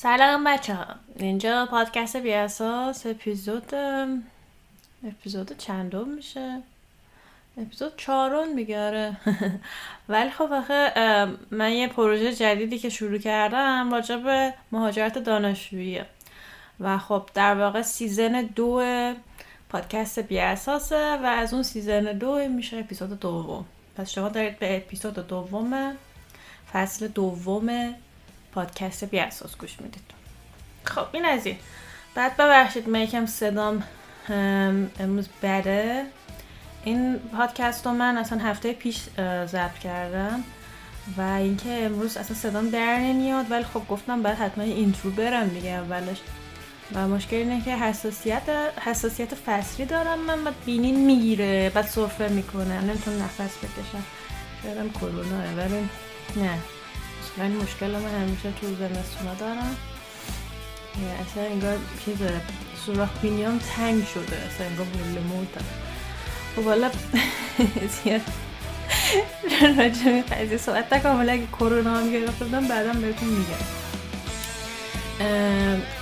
سلام بچه ها. اینجا پادکست بی اساس اپیزود اپیزود چندم میشه؟ اپیزود چهارم میگه ولی خب آخه من یه پروژه جدیدی که شروع کردم راجع به مهاجرت دانشجوییه و خب در واقع season دو پادکست بی اساسه و از اون season دو میشه اپیزود دوم. پس شما دارید به اپیزود دوم فصل دوم پادکست بی اساس گوش می‌دید. خب این از این. بعد ببخشید من یکم صدام امروز بده. این پادکست رو من اصلا هفته پیش ضبط کردم و اینکه امروز اصلا صدام در نمیاد ولی خب گفتم باید حتما اینترو برم دیگه اولش. و مشکل اینه که حساسیت حساسیت فصلی دارم من بعد بینین می‌گیره بعد سرفه می‌کنه. نمی‌تونم نفس بکشم. شایدم کرونا ولی نه. من مشکل من همیشه تو زمستونا دارم. اصلا انگار چیز سوراخ بینیام تنگ شده اصلا انگار بوله موتم خب حالا زیاد راجع به قضیه صحبت نکنم اگه کرونا هم گرفته بودم بعدا بهتون میگم.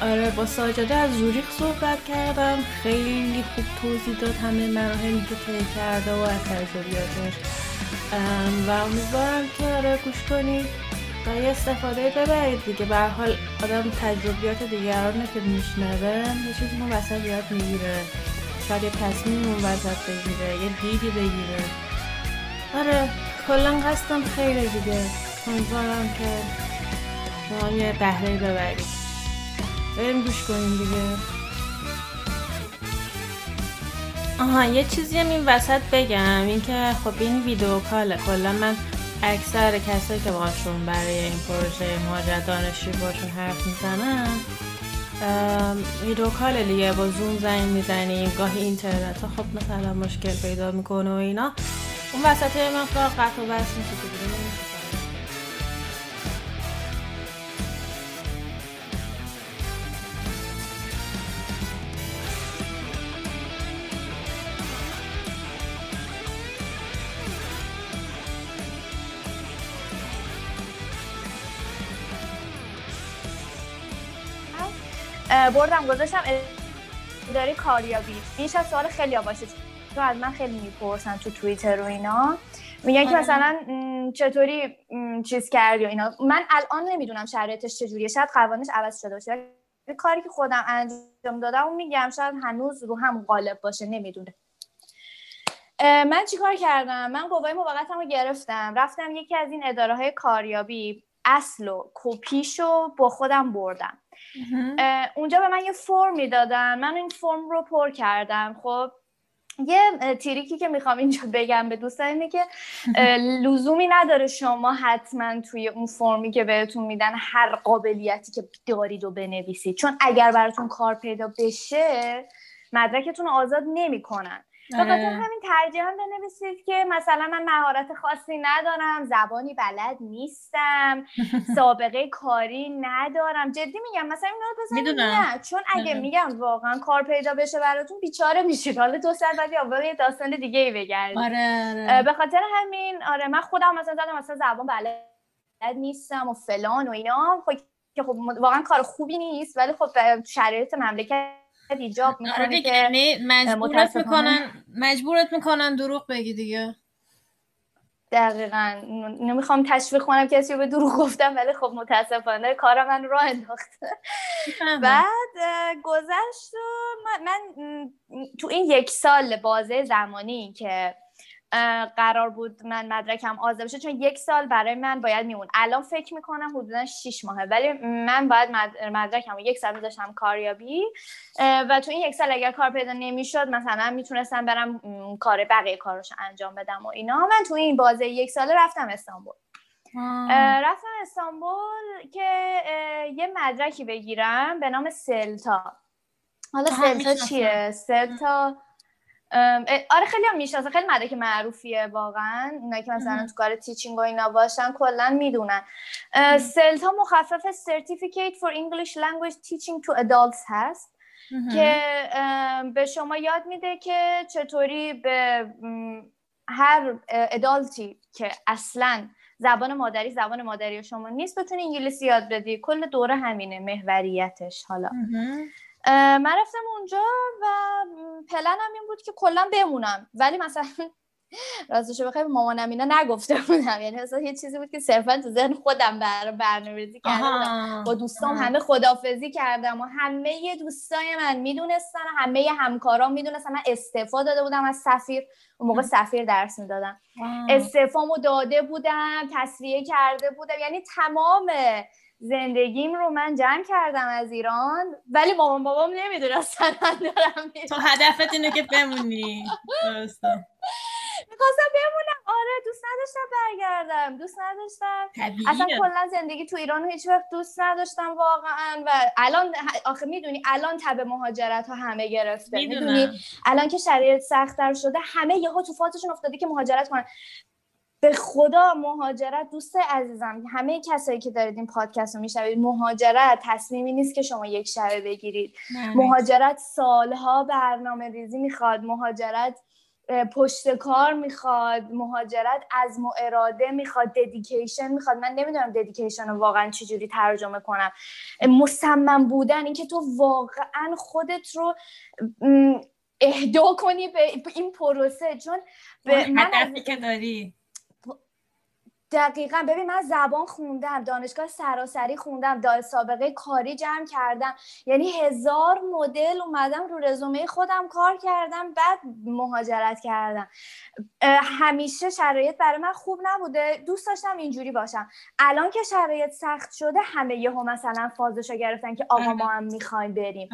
آره با ساجده از زوریخ صحبت کردم. خیلی خوب توضیح داد همه مراحلی که طی کرده و از تجربیاتش و امیدوارم که آره گوش کنید. و یه استفاده ببرید دیگه. به حال آدم تجربیات دیگران که میشنوه یه چیزی اون وسط یاد می‌گیره. شاید یه تصمیم اون وسط بگیره یه دیدی بگیره. آره کلا قصدم خیلی دیگه. امیدوارم که شما یه بهره ببرید. بریم گوش کنیم دیگه. آها یه چیزی هم این وسط بگم اینکه خب این ویدیو کاله. کلا من اکثر کسایی که باشون برای این پروژه مهاجرت دانشجوی باشون حرف می‌زنن ویدیو کال دیگه با زوم زنگ می‌زنیم. گاهی اینترنت ها خب مثلا مشکل پیدا می‌کنه و اینا. اون وسط مقدار قطع و بس میشه بردم گذاشتم. اداره کاریابی. این شاید سوال خیلی باشه تو از من خیلی می‌پرسن تو توییتر و اینا. میگن که آره. مثلا چطوری چیز کردی و اینا. من الان نمی‌دونم شرایطش چجوریه. شاید قوانش عوض شده باشه. کاری که خودم انجام دادم و میگم شاید هنوز رو هم غالب باشه. نمی‌دونه. من چیکار کردم؟ من قوای موقتم رو گرفتم. رفتم یکی از این اداره های کاریابی. اصل و کپیشو با خودم بردم. اونجا به من یه فرمی دادن من این فرم رو پر کردم. خب یه تریکی که می‌خوام اینجا بگم به دوستان اینه که لزومی نداره شما حتما توی اون فرمی که بهتون میدن هر قابلیتی که دارید و بنویسید. چون اگر براتون کار پیدا بشه مدرکتون آزاد نمی‌کنن. به خاطر آره. همین ترجیحاً بنویسید که مثلا من مهارت خاصی ندارم زبانی بلد نیستم سابقه کاری ندارم. جدی میگم مثلا اینو نه چون اگه میگم واقعا کار پیدا بشه براتون بیچاره میشید. حالا دو ساعت بعد یا یه داستان دیگه ای بگردید. آره, آره. به خاطر همین آره من خودم مثلا زدم مثلا زبان بلد نیستم و فلان و اینا. خب که خب واقعا کار خوبی نیست ولی خب شرایط مملکت ایجاب آره می‌کنه که یعنی مجبورت می‌کنن مجبورت می‌کنن دروغ بگی دیگه. دقیقا. نمی‌خوام تشویق کنم کسی رو به دروغ گفتم ولی خب متاسفانه کار من رو انداخت بعد گذشت من, من تو این یک سال بازه زمانی که قرار بود من مدرکم آزاد بشه چون یک سال برای من باید میمون. الان فکر می‌کنم حدودا 6 ماهه ولی من باید مدرکم یک سال میذاشتم کاریابی. و تو این یک سال اگر کار پیدا نمی‌شد مثلا می‌تونستم برم کار بقیه کارش انجام بدم و اینا. من تو این بازه یک ساله رفتم استانبول. رفتم استانبول که یه مدرکی بگیرم به نام سلتا. حالا سلتا چیه؟ سلتا آره خیلی هم می‌شناسن خیلی مدرک معروفیه واقعا. اونایی که مثلا تو کار تیچینگ و اینا باشن کلا می‌دونن. سلتا مخفف Certificate for English Language Teaching to Adults هست که به شما یاد میده که چطوری به هر ادالتی که اصلا زبان مادری زبان مادری شما نیست بتونی انگلیسی یاد بدی. کل دوره همینه محوریتش حالا. من رفتم اونجا و پلنم این بود که کلا بمونم. ولی مثلا راستش بخوای مامانم اینا نگفته بودم. یعنی اصلا یه چیزی بود که صرفا تو ذهن خودم بر برنامه‌ریزی کردم با دوستام همه خدافزی کردم و همه دوستای من می‌دونستن همه همکارام می‌دونستن. من استعفا داده بودم از سفیر. اون موقع سفیر درس می‌دادم استعفامو داده بودم تصویه کرده بودم. یعنی تمام زندگیم رو من جمع کردم از ایران. ولی مامان بابام نمی‌دونستن دارم تو هدفت اینه که بمونی. درسته. می‌خواستم بمونم. آره دوست نداشتم برگردم. دوست نداشتم. اصلا کلا زندگی تو ایران هیچ وقت دوست نداشتم واقعا. و الان آخه می‌دونی الان تب مهاجرت ها همه گرفته. می‌دونی؟ الان که شرایط سختتر شده همه یهو تو فاتشون افتاده که مهاجرت کنن. به خدا مهاجرت دوست عزیزم همه کسایی که دارید این پادکست رو میشنوید مهاجرت تصمیمی نیست که شما یک شبه بگیرید. مهاجرت سالها برنامه ریزی می‌خواد مهاجرت پشت کار می‌خواد مهاجرت از و اراده می‌خواد ددیکیشن می‌خواد. من نمی‌دونم ددیکیشن رو واقعا چجوری ترجمه کنم. مصمم بودن اینکه تو واقعا خودت رو اهدا کنی به این پروسه. چون به من که داری. دقیقا ببین من زبان خوندم دانشگاه سراسری خوندم دا سابقه کاری جمع کردم. یعنی هزار مدل اومدم رو رزومه خودم کار کردم بعد مهاجرت کردم. همیشه شرایط برای من خوب نبوده. دوست داشتم اینجوری باشم. الان که شرایط سخت شده همه یهو مثلا فازشو گرفتن که آقا ما هم می‌خوایم بریم.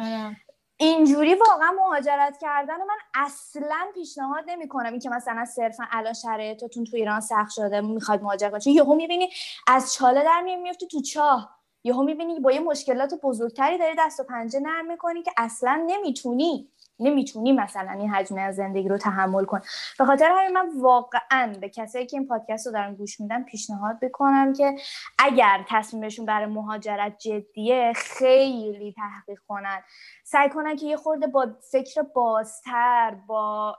اینجوری واقعا مهاجرت کردن من اصلا پیشنهاد نمی کنم این که مثلا صرفا الان شرایطتون تو ایران سخت شده می‌خواد مهاجرت کنی یهو می‌بینی از چاله در میفتی تو چاه. یهو می‌بینی با یه مشکلات بزرگتری داری دست و پنجه نرم می‌کنی که اصلا نمی‌تونی. نمی‌تونی مثلا این حجمه از زندگی رو تحمل کن. به خاطر همین من واقعا به کسایی که این پادکست رو دارن گوش میدن پیشنهاد بکنم که اگر تصمیمشون برای مهاجرت جدیه خیلی تحقیق کنن. سعی کنن که یه خورده با فکر بازتر با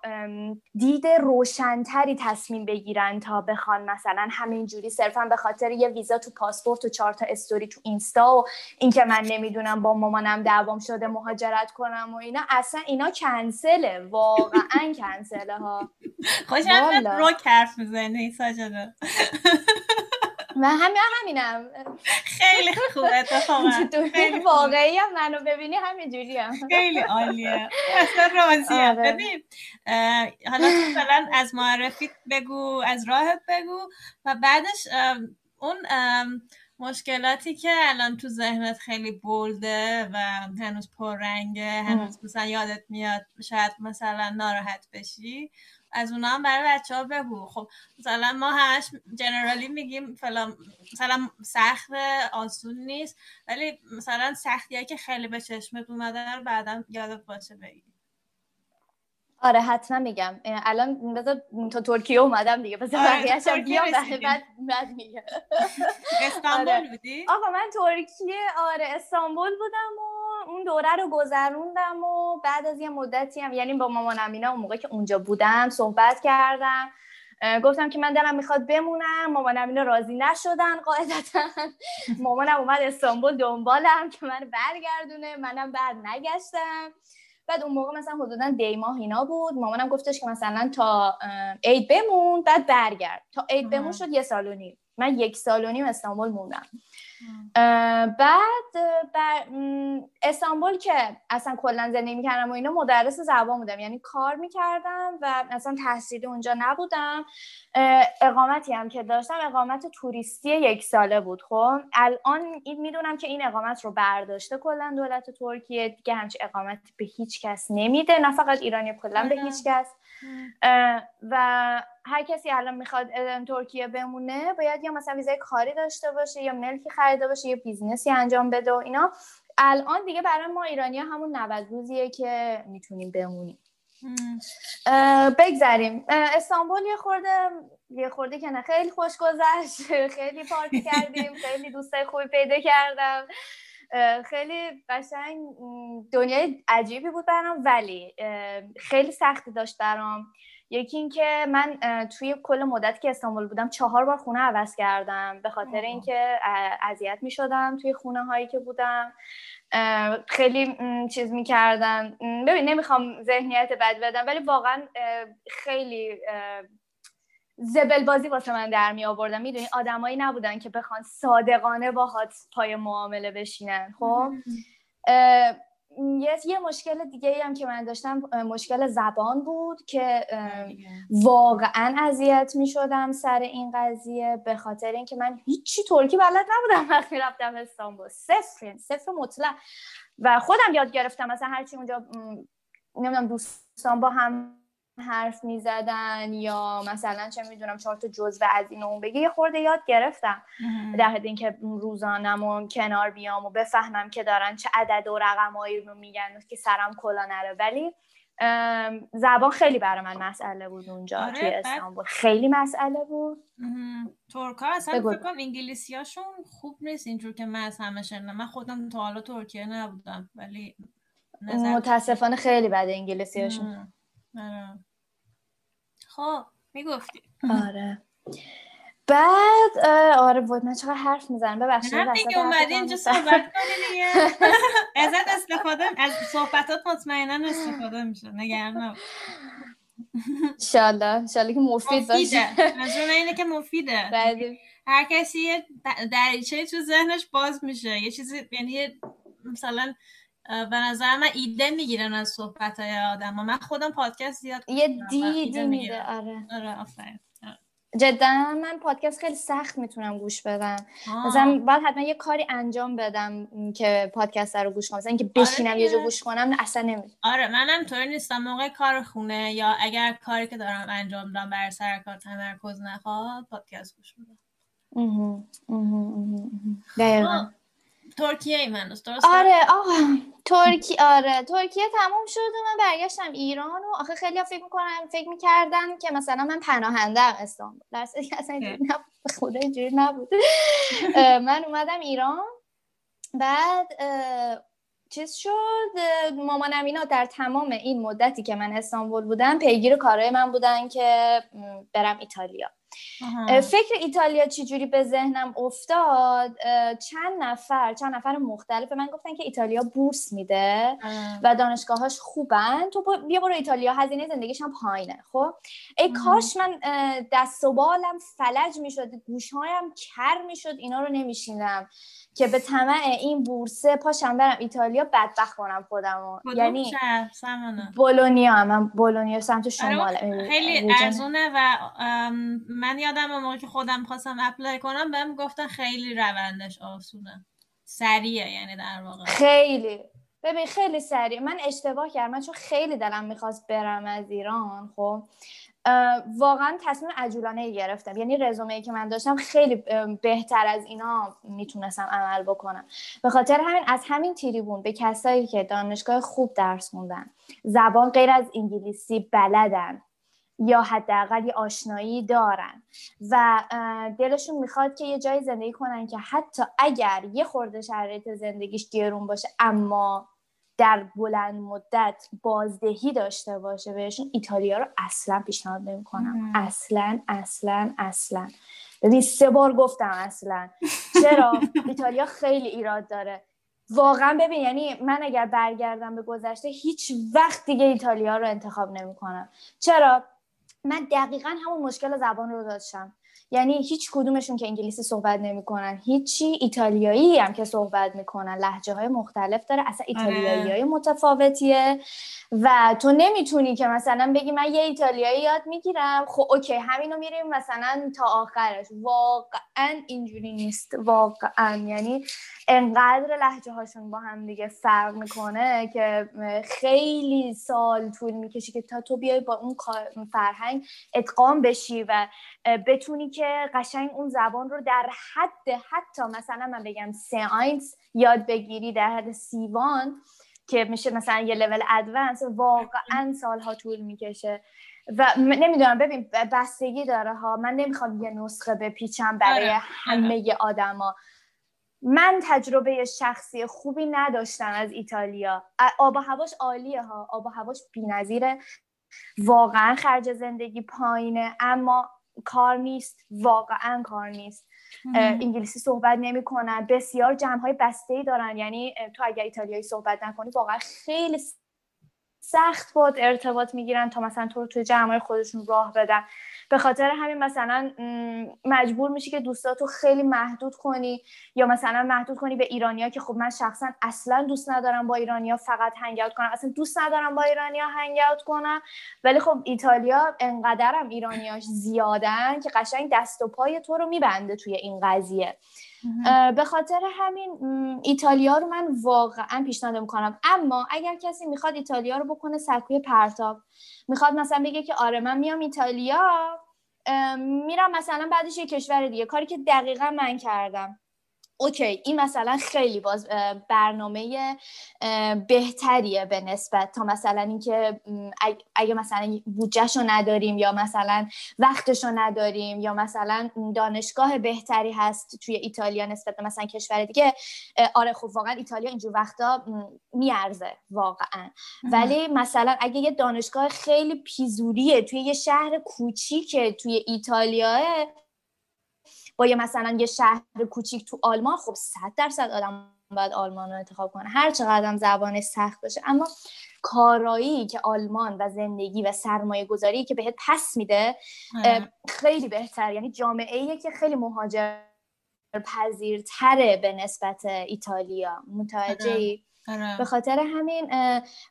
دید روشنتری تصمیم بگیرن تا بخوان مثلا همینجوری صرفا به خاطر یه ویزا تو پاسپورت و چهار تا استوری تو اینستا و اینکه من نمی‌دونم با مامانم دعوام شده مهاجرت کنم و اینا اصلا اینا کنسله واقعا کنسله ها. خوشم رو کرف می‌زنی ساجده من همین همینم. خیلی خوبه اتفاقا. واقعی هم منو ببینی همین جوری هم. خیلی عالیه. اصلا راضیه آره. ببین حالا مثلا از معرفی بگو از راهت بگو و بعدش اون مشکلاتی که الان تو ذهنت خیلی بولده و هنوز پررنگه هنوز مثلا یادت میاد شاید مثلا ناراحت بشی از اونا هم برای بچه ها بگو. خب مثلا ما همش جنرالی میگیم فلان مثلا سخت آسون نیست ولی مثلا سختی که خیلی به چشمت اومده رو بعدا یادت باشه بگی. آره حتما میگم. الان بذار تا ترکیه اومدم دیگه. بذار آره بقیه‌اش بیام بعد بعد میگم. استانبول آره. بودی؟ آقا من ترکیه آره استانبول بودم و اون دوره رو گذروندم و بعد از یه مدتی هم یعنی با مامانم اینا اون موقع که اونجا بودم صحبت کردم. گفتم که من دلم می‌خواد بمونم. مامانم اینا راضی نشدن قاعدتا. مامانم اومد استانبول دنبالم که من برگردونه. منم بعد نگشتم بعد اون موقع مثلا حدودا دی ماه اینا بود. مامانم گفتش که مثلا تا عید بمون بعد برگرد. تا عید بمون شد یه سال و نیم. من یک سال و نیم استانبول موندم. بعد استانبول که اصلا کلا زندگی می‌کردم و اینا مدرس زبان بودم. یعنی کار می‌کردم و اصلا تحصیلی اونجا نبودم. اقامتی هم که داشتم اقامت توریستی یک ساله بود خب؟ الان این می‌دونم که این اقامت رو برداشته کلا دولت ترکیه. دیگه همچی اقامت به هیچ کس نمیده نه فقط ایرانی کلا به هیچ کس. و هر کسی الان می‌خواد ترکیه بمونه باید یا مثلا ویزای کاری داشته باشه یا ملکی خریده باشه یا business ی انجام بده و اینا. الان دیگه برای ما ایرانی ها همون 90 روزیه که می‌تونیم بمونیم. بگذریم. استانبول یه خورده یه خورده که نه خیلی خوش گذشت. خیلی پارتی کردیم خیلی دوستای خوبی پیدا کردم. خیلی قشنگ دنیای عجیبی بود برام ولی خیلی سختی داشت برام. یکی اینکه من توی کل مدت که استانبول بودم چهار بار خونه عوض کردم به خاطر اینکه اذیت می شدم توی خونه هایی که بودم. خیلی چیز می‌کردن ببین نمی‌خوام ذهنیت بد بدم ولی واقعا خیلی زبل بازی واسه من در می آوردم می‌دونی آدمایی نبودن که بخوان صادقانه باهات پای معامله بشینن خب؟ یه یه مشکل دیگه ای هم که من داشتم مشکل زبان بود که واقعا اذیت می شدم سر این قضیه به خاطر اینکه من هیچی ترکی بلد نبودم وقتی رفتم استانبول. صفر صفر مطلق. و خودم یاد گرفتم مثلا هرچی اونجا نمی‌دونم دوستان با هم حرف می‌زدن یا مثلا چه می‌دونم چهار تا جزوه از این اون بگی یه خورده یاد گرفتم. در حد اینکه روزانم و کنار بیام و بفهمم که دارن چه عدد و رقمایی رو میگن که سرم کلا نره. ولی زبان خیلی برای من مسئله بود اونجا آره توی استانبول. خیلی مسئله بود. ترکا اصلا فکر کنم انگلیسیاشون خوب نیست اینجور که من از همه شنیدم. من خودم تا حالا ترکیه نبودم ولی متاسفانه خیلی بده انگلیسیاشون. آره. خب می‌گفتی. آره. بعد آره بود من چقدر حرف می‌زنم. ببخشید نه دیگه اومدی اینجا صحبت کنی دیگه. ازت استفاده از صحبتات مطمئنا استفاده میشه. نگران انشالله انشالله که مفید باشه. منظور اینه که مفیده. هر کسی یه دریچه تو ذهنش باز میشه. یه چیزی یعنی مثلا به نظر من ایده می‌گیرن از صحبت های آدم من خودم پادکست زیاد یه دیدی میده آره. آره. آفرین. جدا من پادکست خیلی سخت می‌تونم گوش بدم. مثلا باید حتما یه کاری انجام بدم که پادکست رو گوش کنم. مثلا اینکه بشینم آره یه جا گوش کنم اصلا نمی آره منم طوری نیستم. موقع کار خونه یا اگر کاری که دارم انجام دارم بر سر کار تمرکز نخواد پادکست گوش میدم. ترکیه ای من درست آره آقا ترکی آره. ترکیه تموم شد و من برگشتم ایران و آخه خیلی فکر می‌کنم فکر می‌کردن که مثلا من پناهنده استانبول در اصلا نبود خدا اینجوری نبود. من اومدم ایران. بعد چیز شد مامانم اینا در تمام این مدتی که من استانبول بودم پیگیر کارهای من بودن که برم ایتالیا. فکر ایتالیا چجوری به ذهنم افتاد؟ چند نفر چند نفر مختلف من گفتن که ایتالیا بورس میده و دانشگاهاش خوبن. تو بیا برو ایتالیا هزینه زندگیش هم پایینه خب؟ ای کاش من دست و بالم فلج می‌شد گوشهایم کر می‌شد اینا رو نمیشیندم که به طمع این بورسه پاشم برم ایتالیا بدبخت کنم خودم یعنی بولونیا من بولونیا سمت شمال خیلی ارزونه و من یادم موقع که خودم خواستم اپلای کنم بهم گفتن خیلی روندش آسونه. سریعه یعنی در واقع. خیلی. ببین خیلی سریع. من اشتباه کردم. چون خیلی دلم می‌خواست برم از ایران خب. واقعا تصمیم عجولانه گرفتم. یعنی رزومه ای که من داشتم خیلی بهتر از اینا می‌تونستم عمل بکنم. به خاطر همین از همین تریبون به کسایی که دانشگاه خوب درس موندن زبان غیر از انگلیسی بلدن یا حداقل یه آشنایی دارن و دلشون می‌خواد که یه جایی زندگی کنن که حتی اگر یه خورده شرایط زندگیش گرون باشه اما در بلند مدت بازدهی داشته باشه بهشون ایتالیا رو اصلا پیشنهاد نمی‌کنم. اصلا اصلا اصلا. ببین سه بار گفتم اصلا. چرا؟ ایتالیا خیلی ایراد داره. واقعا ببین یعنی من اگر برگردم به گذشته هیچ وقت دیگه ایتالیا رو انتخاب نمی‌کنم. چرا؟ من دقیقا همون مشکل زبان رو داشتم. یعنی هیچ کدومشون که انگلیسی صحبت نمی‌کنن. هیچی ایتالیایی هم که صحبت می‌کنن. لحجه های مختلف داره. اصلا آره. ایتالیایی های متفاوتیه. و تو نمی‌تونی که مثلا بگی من یه ایتالیایی یاد می‌گیرم. خب اوکی همینو میریم مثلا تا آخرش. واقعا اینجوری نیست. واقعا. یعنی انقدر لحجه هاشون با هم دیگه فرق می‌کنه که خیلی سال طول می‌کشی که تا تو بیای با اون فرهنگ ادغام بشی و بتونی که قشنگ اون زبان رو در حد حتی مثلا من بگم آینس یاد بگیری در حد سیوان که میشه مثلا یه لول ادوانس واقعا سالها طول می‌کشه. و نمی‌دونم ببین بستگی داره ها. من نمی‌خوام یه نسخه بپیچم برای آره، آره. همه آدما. من تجربه شخصی خوبی نداشتم از ایتالیا. آب و هواش عالیه ها. آب و هواش بی‌نظیره. واقعا خرج زندگی پایینه. اما کار نیست واقعا کار نیست. انگلیسی صحبت نمی‌کنن. بسیار جمع های بسته ای دارن. یعنی تو اگر ایتالیایی صحبت نکنی واقعا خیلی سخت بود ارتباط می‌گیرن تا مثلا تو رو توی جمع خودشون راه بدن. به خاطر همین مثلا مجبور میشی که دوستاتو خیلی محدود کنی یا مثلا محدود کنی به ایرانیا که خب من شخصا اصلا دوست ندارم با ایرانیا فقط هنگ کنم. اصلا دوست ندارم با ایرانیا هنگ کنم. ولی خب ایتالیا انقدرم ایرانیاش زیادن که قشنگ دست و پای تو رو میبنده توی این قضیه. به خاطر همین ایتالیا رو من واقعا پیشنهاد می‌کنم. اما اگر کسی می‌خواد ایتالیا رو بکنه سکوی پرتاب. می‌خواد مثلا بگه که آره من میام ایتالیا میرم مثلا بعدش یه کشور دیگه. کاری که دقیقا من کردم. اوکی این مثلا خیلی باز برنامه بهتریه به نسبت تا مثلا اینکه اگه مثلا بودجهشو نداریم یا مثلا وقتشو نداریم یا مثلا دانشگاه بهتری هست توی ایتالیا نسبت مثلا کشور دیگه آره خب واقعا ایتالیا اینجور وقتا میارزه واقعا. ولی مثلا اگه یه دانشگاه خیلی پیزوریه توی یه شهر کوچیکه توی ایتالیا با یه مثلا یه شهر کوچیک تو آلمان خب صد درصد آدم باید آلمان رو انتخاب کنه هر چقدر زبان سخت باشه اما کارایی که آلمان و زندگی و سرمایه گذاری که بهت پس میده آره. خیلی بهتر یعنی جامعه ایه که خیلی مهاجر پذیرتره به نسبت ایتالیا متوجه آره. آره. به خاطر همین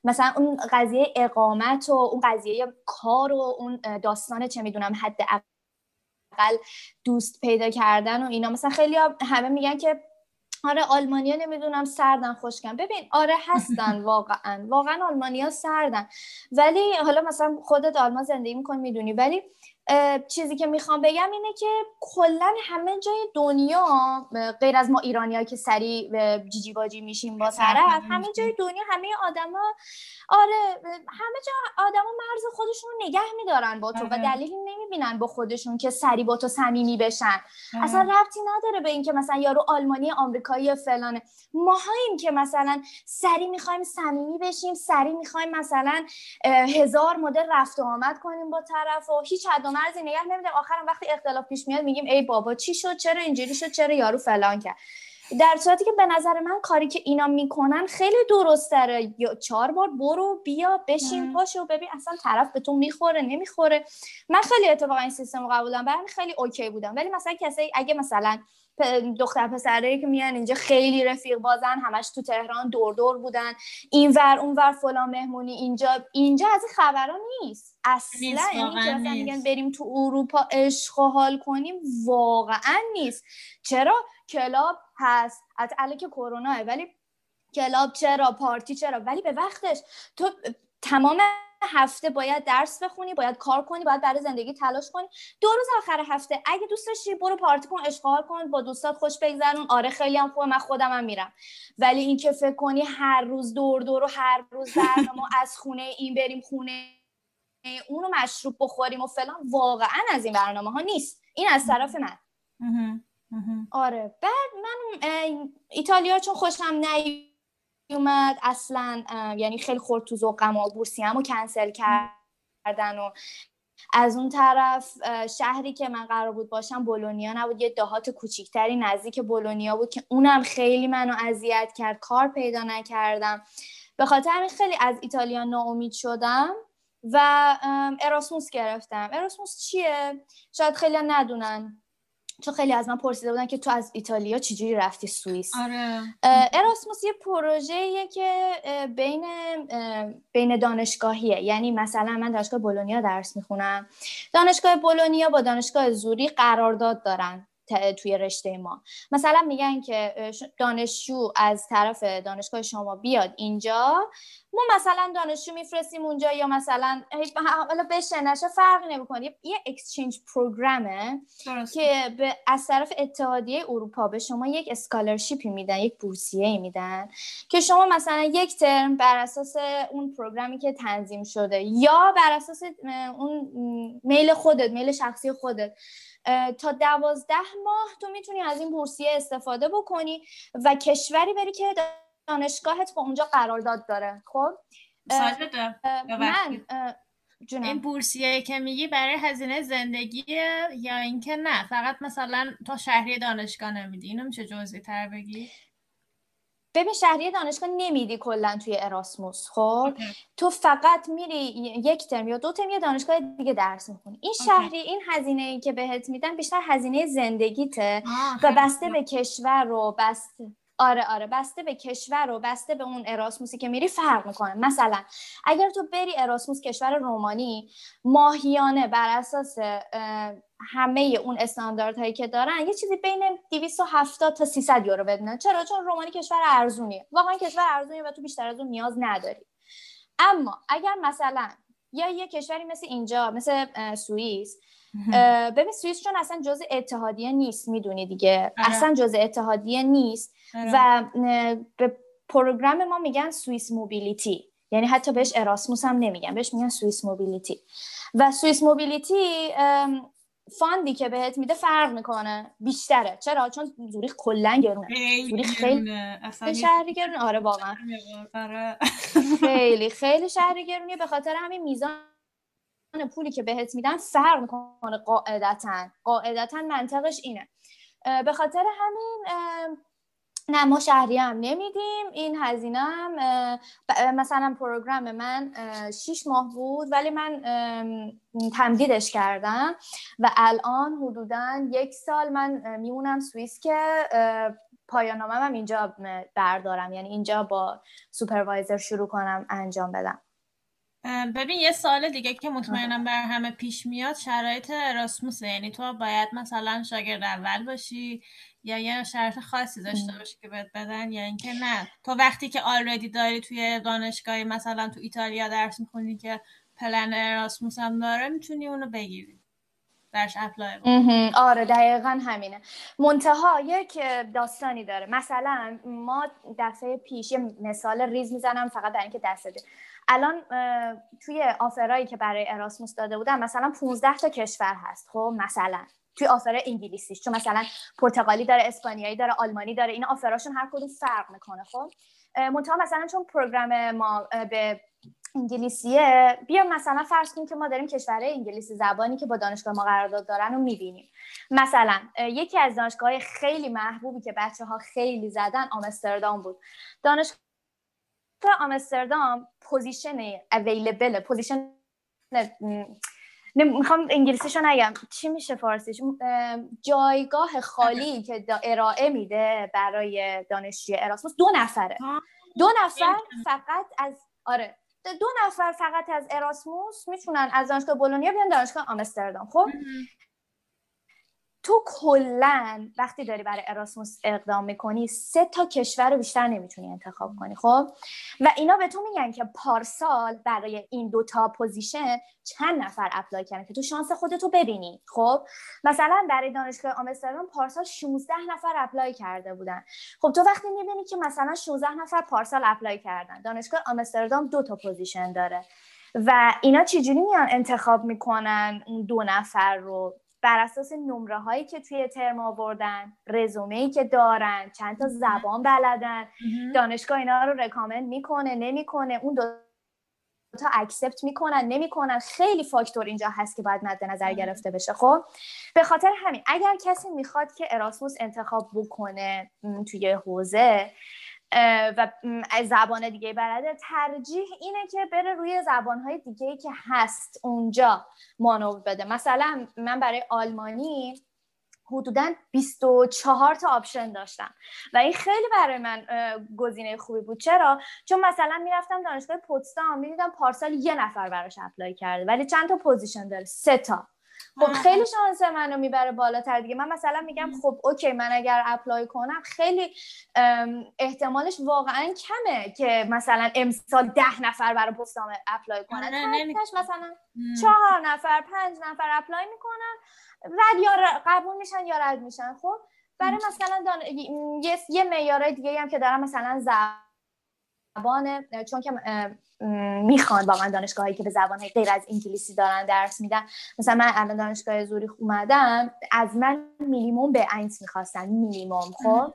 مثلا اون قضیه اقامت و اون قضیه کار و اون داستان چه می‌دونم حد حداقل دوست پیدا کردن و اینا. مثلا خیلی همه میگن که آره آلمانیا نمی‌دونم سردن خوشگن ببین آره هستن واقعا. واقعا آلمانیا سردن. ولی حالا مثلا خودت آلمان زندگی می‌کنی می‌دونی. ولی چیزی که می‌خوام بگم اینه که کلا همه جای دنیا غیر از ما ایرانیا که سری جیجی باجی میشیم با طرف همه جای دنیا همه آدما آره همه جا آدما مرز خودشون رو نگه میدارن با تو و آره. دلیلی نمی‌بینن با خودشون که سری با تو صمیمی بشن اصلا آره. ربطی نداره به اینکه مثلا یارو آلمانی آمریکایی فلانه ماهاییم که مثلا سری می‌خوایم صمیمی بشیم سری می‌خوایم مثلا هزار مدل رفت و آمد کنیم با طرف و هیچ مرزی نگه نمیدیم آخرم وقتی اختلاف پیش میاد میگیم ای بابا چی شد؟ چرا اینجوری شد؟ چرا یارو فلان کرد؟ در صورتی که به نظر من کاری که اینا می‌کنن خیلی درست داره یا چهار بار برو بیا بشین پاشو و ببین. اصلا طرف به تو می‌خوره نمی‌خوره. من خیلی اتفاقا این سیستم رو قبولم برام خیلی اوکی بودم ولی مثلا کسی اگه مثلا دختر پسرایی که میان اینجا خیلی رفیق بازن همش تو تهران دور دور بودن. اینور اونور فلان مهمونی اینجا. اینجا از این نیست. اصلا یعنی میگن بریم تو اروپا عشق و حال کنیم واقعا نیست. چرا؟ club هست. الان که کرونا ولی club چرا؟ پارتی چرا؟ ولی به وقتش تو تمام هفته باید درس بخونی باید کار کنی باید برای زندگی تلاش کنی. دو روز آخر هفته اگه دوست داشتی برو پارتی کن عشق و حال کن با دوستات خوش بگذرون. آره خیلی هم خوبه من خودم هم میرم. ولی اینکه فکر کنی هر روز دور دور و هر روز برنامه از خونه این بریم خونه اونو مشروب بخوریم و فلان. واقعا از این برنامه ها نیست. این از طرف من. آره. بعد من ایتالیا چون خوشم نیومد اصلا یعنی خیلی خورد تو ذوقم و بورسی و کنسل کردن و از اون طرف شهری که من قرار بود باشم بولونیا نبود. یه دهات کوچیکتری نزدیک بولونیا بود که اونم خیلی منو اذیت کرد. کار پیدا نکردم. به خاطر همین خیلی از ایتالیا ناامید شدم. و اراسموس گرفتم. اراسموس چیه؟ شاید خیلی ندونن. چون خیلی از من پرسیده بودن که تو از ایتالیا چجوری رفتی سوئیس؟ آره. اراسموس یه پروژه‌ایه که بین بین دانشگاهیه. یعنی مثلا من دانشگاه بولونیا درس می‌خونم. دانشگاه بولونیا با دانشگاه زوری قرارداد دارن. توی رشته ما. مثلا میگن که دانشجو از طرف دانشگاه شما بیاد اینجا ما مثلا دانشجو میفرستیم اونجا یا مثلا حالا بشه نشه فرقی نمی‌کنه. یه exchange program ه که به از طرف اتحادیه اروپا به شما یک scholarship ی میدن یک بورسیه میدن که شما مثلا یک ترم بر اساس اون program ی که تنظیم شده یا بر اساس اون میل خودت میل شخصی خودت تا دوازده ماه تو می‌تونی از این بورسیه استفاده بکنی و کشوری بری که دانشگاهت با اونجا قرارداد داره خب؟ من این بورسیه که میگی برای هزینه زندگی یا اینکه نه؟ فقط مثلا تو شهری دانشگاه نمیدی. اینو میشه جزئی تر بگی؟ ببین شهری دانشگاه نمیدی کلا توی اراسموس خب؟ تو فقط میری یک ترم یا دو ترم یه دانشگاه دیگه درس می‌خونی. این شهری این هزینه ای که بهت میدن بیشتر هزینه زندگیته و بسته به کشور رو بسته. آره آره. بسته به کشور و بسته به اون اراسموسی که میری فرق می‌کنه. مثلا اگر تو بری اراسموس کشور رومانی ماهیانه بر اساس همه اون استانداردهایی که دارن یه چیزی بین 270 تا 300 یورو بدونن چرا؟ چون رومانی کشور ارزونیه. واقعا کشور ارزونیه و تو بیشتر از اون نیاز نداری. اما اگر مثلا یا یه کشوری مثل اینجا مثل سوئیس ببین سوئیس چون اصلا جزء اتحادیه نیست می‌دونی دیگه. آره. اصلا جزء اتحادیه نیست. و به program ما میگن Swiss mobility. یعنی حتی بهش اراسموس هم نمیگن بهش میگن Swiss mobility. و Swiss mobility fund ی که بهت میده فرق می‌کنه. بیشتره. چرا؟ چون زوریخ کلا گرونه. زوریخ خیلی شهری گرونه. آره واقعا. آره. خیلی خیلی شهری گرونیه. به خاطر همین میزان پولی که بهت میدن فرق می‌کنه قاعدتا. قاعدتا منطقش اینه. به خاطر همین نه ما شهری هم نمیدیم. این هزینه هم مثلا پروگرام من شیش ماه بود ولی من تمدیدش کردم و الان حدودا یک سال من میمونم سوئیس که پایان هم اینجا بردارم. یعنی اینجا با سوپروایزر شروع کنم انجام بدم. ببین یه سال دیگه که مطمئنم بر همه پیش میاد شرایط اراسموس یعنی تو باید مثلا شاگرد اول باشی یا یه شرط خاصی داشته باشی که بهت بدن یا اینکه نه. تو وقتی که آلردی داری توی دانشگاهی مثلا تو ایتالیا درس می‌خونی که پلن اراسموس هم داره می‌تونی اونو بگیری. درش apply آره دقیقا همینه. منتها یک داستانی داره. مثلا ما دفعه پیش یه مثال ریز می‌زنم فقط برای اینکه دید بده. الان توی offer ایی که برای اراسموس داده بودن مثلا 15 تا کشور هست خب؟ مثلا. توی offer انگلیسیش. چون مثلا پرتغالی داره اسپانیایی داره آلمانی داره این offer اشون هر کدوم فرق می‌کنه خب؟ منتها مثلا چون program ما به انگلیسیه بیا مثلا فرض کنیم که ما داریم کشورهای انگلیسی زبانی که با دانشگاه ما قرارداد دارن رو می‌بینیم. مثلا یکی از دانشگاه خیلی محبوبی که بچه ها خیلی زدن آمستردام بود. دانشگاه آمستردام position available position می‌خوام انگلیسیشو نگم. چی میشه فارسیش؟ جایگاه خالی که ارائه میده برای دانشجوی اراسموس دو نفره. دو نفر فقط از آره. دو نفر فقط از اراسموس می‌تونن از دانشگاه بولونیا بیان دانشگاه آمستردام. خب؟ تو کلا وقتی داری برای اراسموس اقدام می‌کنی سه تا کشور رو بیشتر نمی‌تونی انتخاب کنی خب؟ و اینا به تو میگن که پارسال برای این دو تا position چند نفر apply کردن که تو شانس خودتو ببینی خب؟ مثلا برای دانشگاه آمستردام پارسال 16 نفر apply کرده بودن. خب تو وقتی می‌بینی که مثلا 16 نفر پارسال apply کردن دانشگاه آمستردام دو تا position داره و اینا چجوری میان انتخاب می‌کنن اون دو نفر رو؟ بر اساس نمره هایی که توی ترم آوردن رزومه ای که دارن چند تا زبان بلدن. دانشگاه اینا رو recommend می‌کنه نمی‌کنه. اون دو تا accept می‌کنن نمی‌کنن. خیلی فاکتور اینجا هست که باید مد نظر گرفته بشه. خب به خاطر همین اگر کسی می‌خواد که اراسموس انتخاب بکنه توی حوزه و زبان دیگه بلده. ترجیح اینه که بره روی زبانهای دیگه که هست اونجا مانور بده. مثلا من برای آلمانی حدودا 24 تا option داشتم و این خیلی برای من گزینه خوبی بود. چرا؟ چون مثلا می‌رفتم دانشگاه پوتسدام می‌دیدم پارسال یه نفر براش apply کرده ولی چند تا position داره؟ سه تا. خب خیلی شانس منو می‌بره بالاتر دیگه. من مثلا میگم خب okay من اگر apply کنم خیلی احتمالش واقعا کمه که مثلا امسال ده نفر برای پوتسدام apply کنن. آره، مثلا چهار نفر پنج نفر apply می‌کنن رد یا قبول میشن یا رد میشن. خب برای مثلا دان... یه, یه معیارهای دیگه هم که دارم مثلا زبان چون که می‌خوان واقعا دانشگاهایی که به زبان غیر از انگلیسی دارن درس میدن. مثلا من الان دانشگاه زوریخ اومدم از من minimum B eins می‌خواستن میلیموم خب؟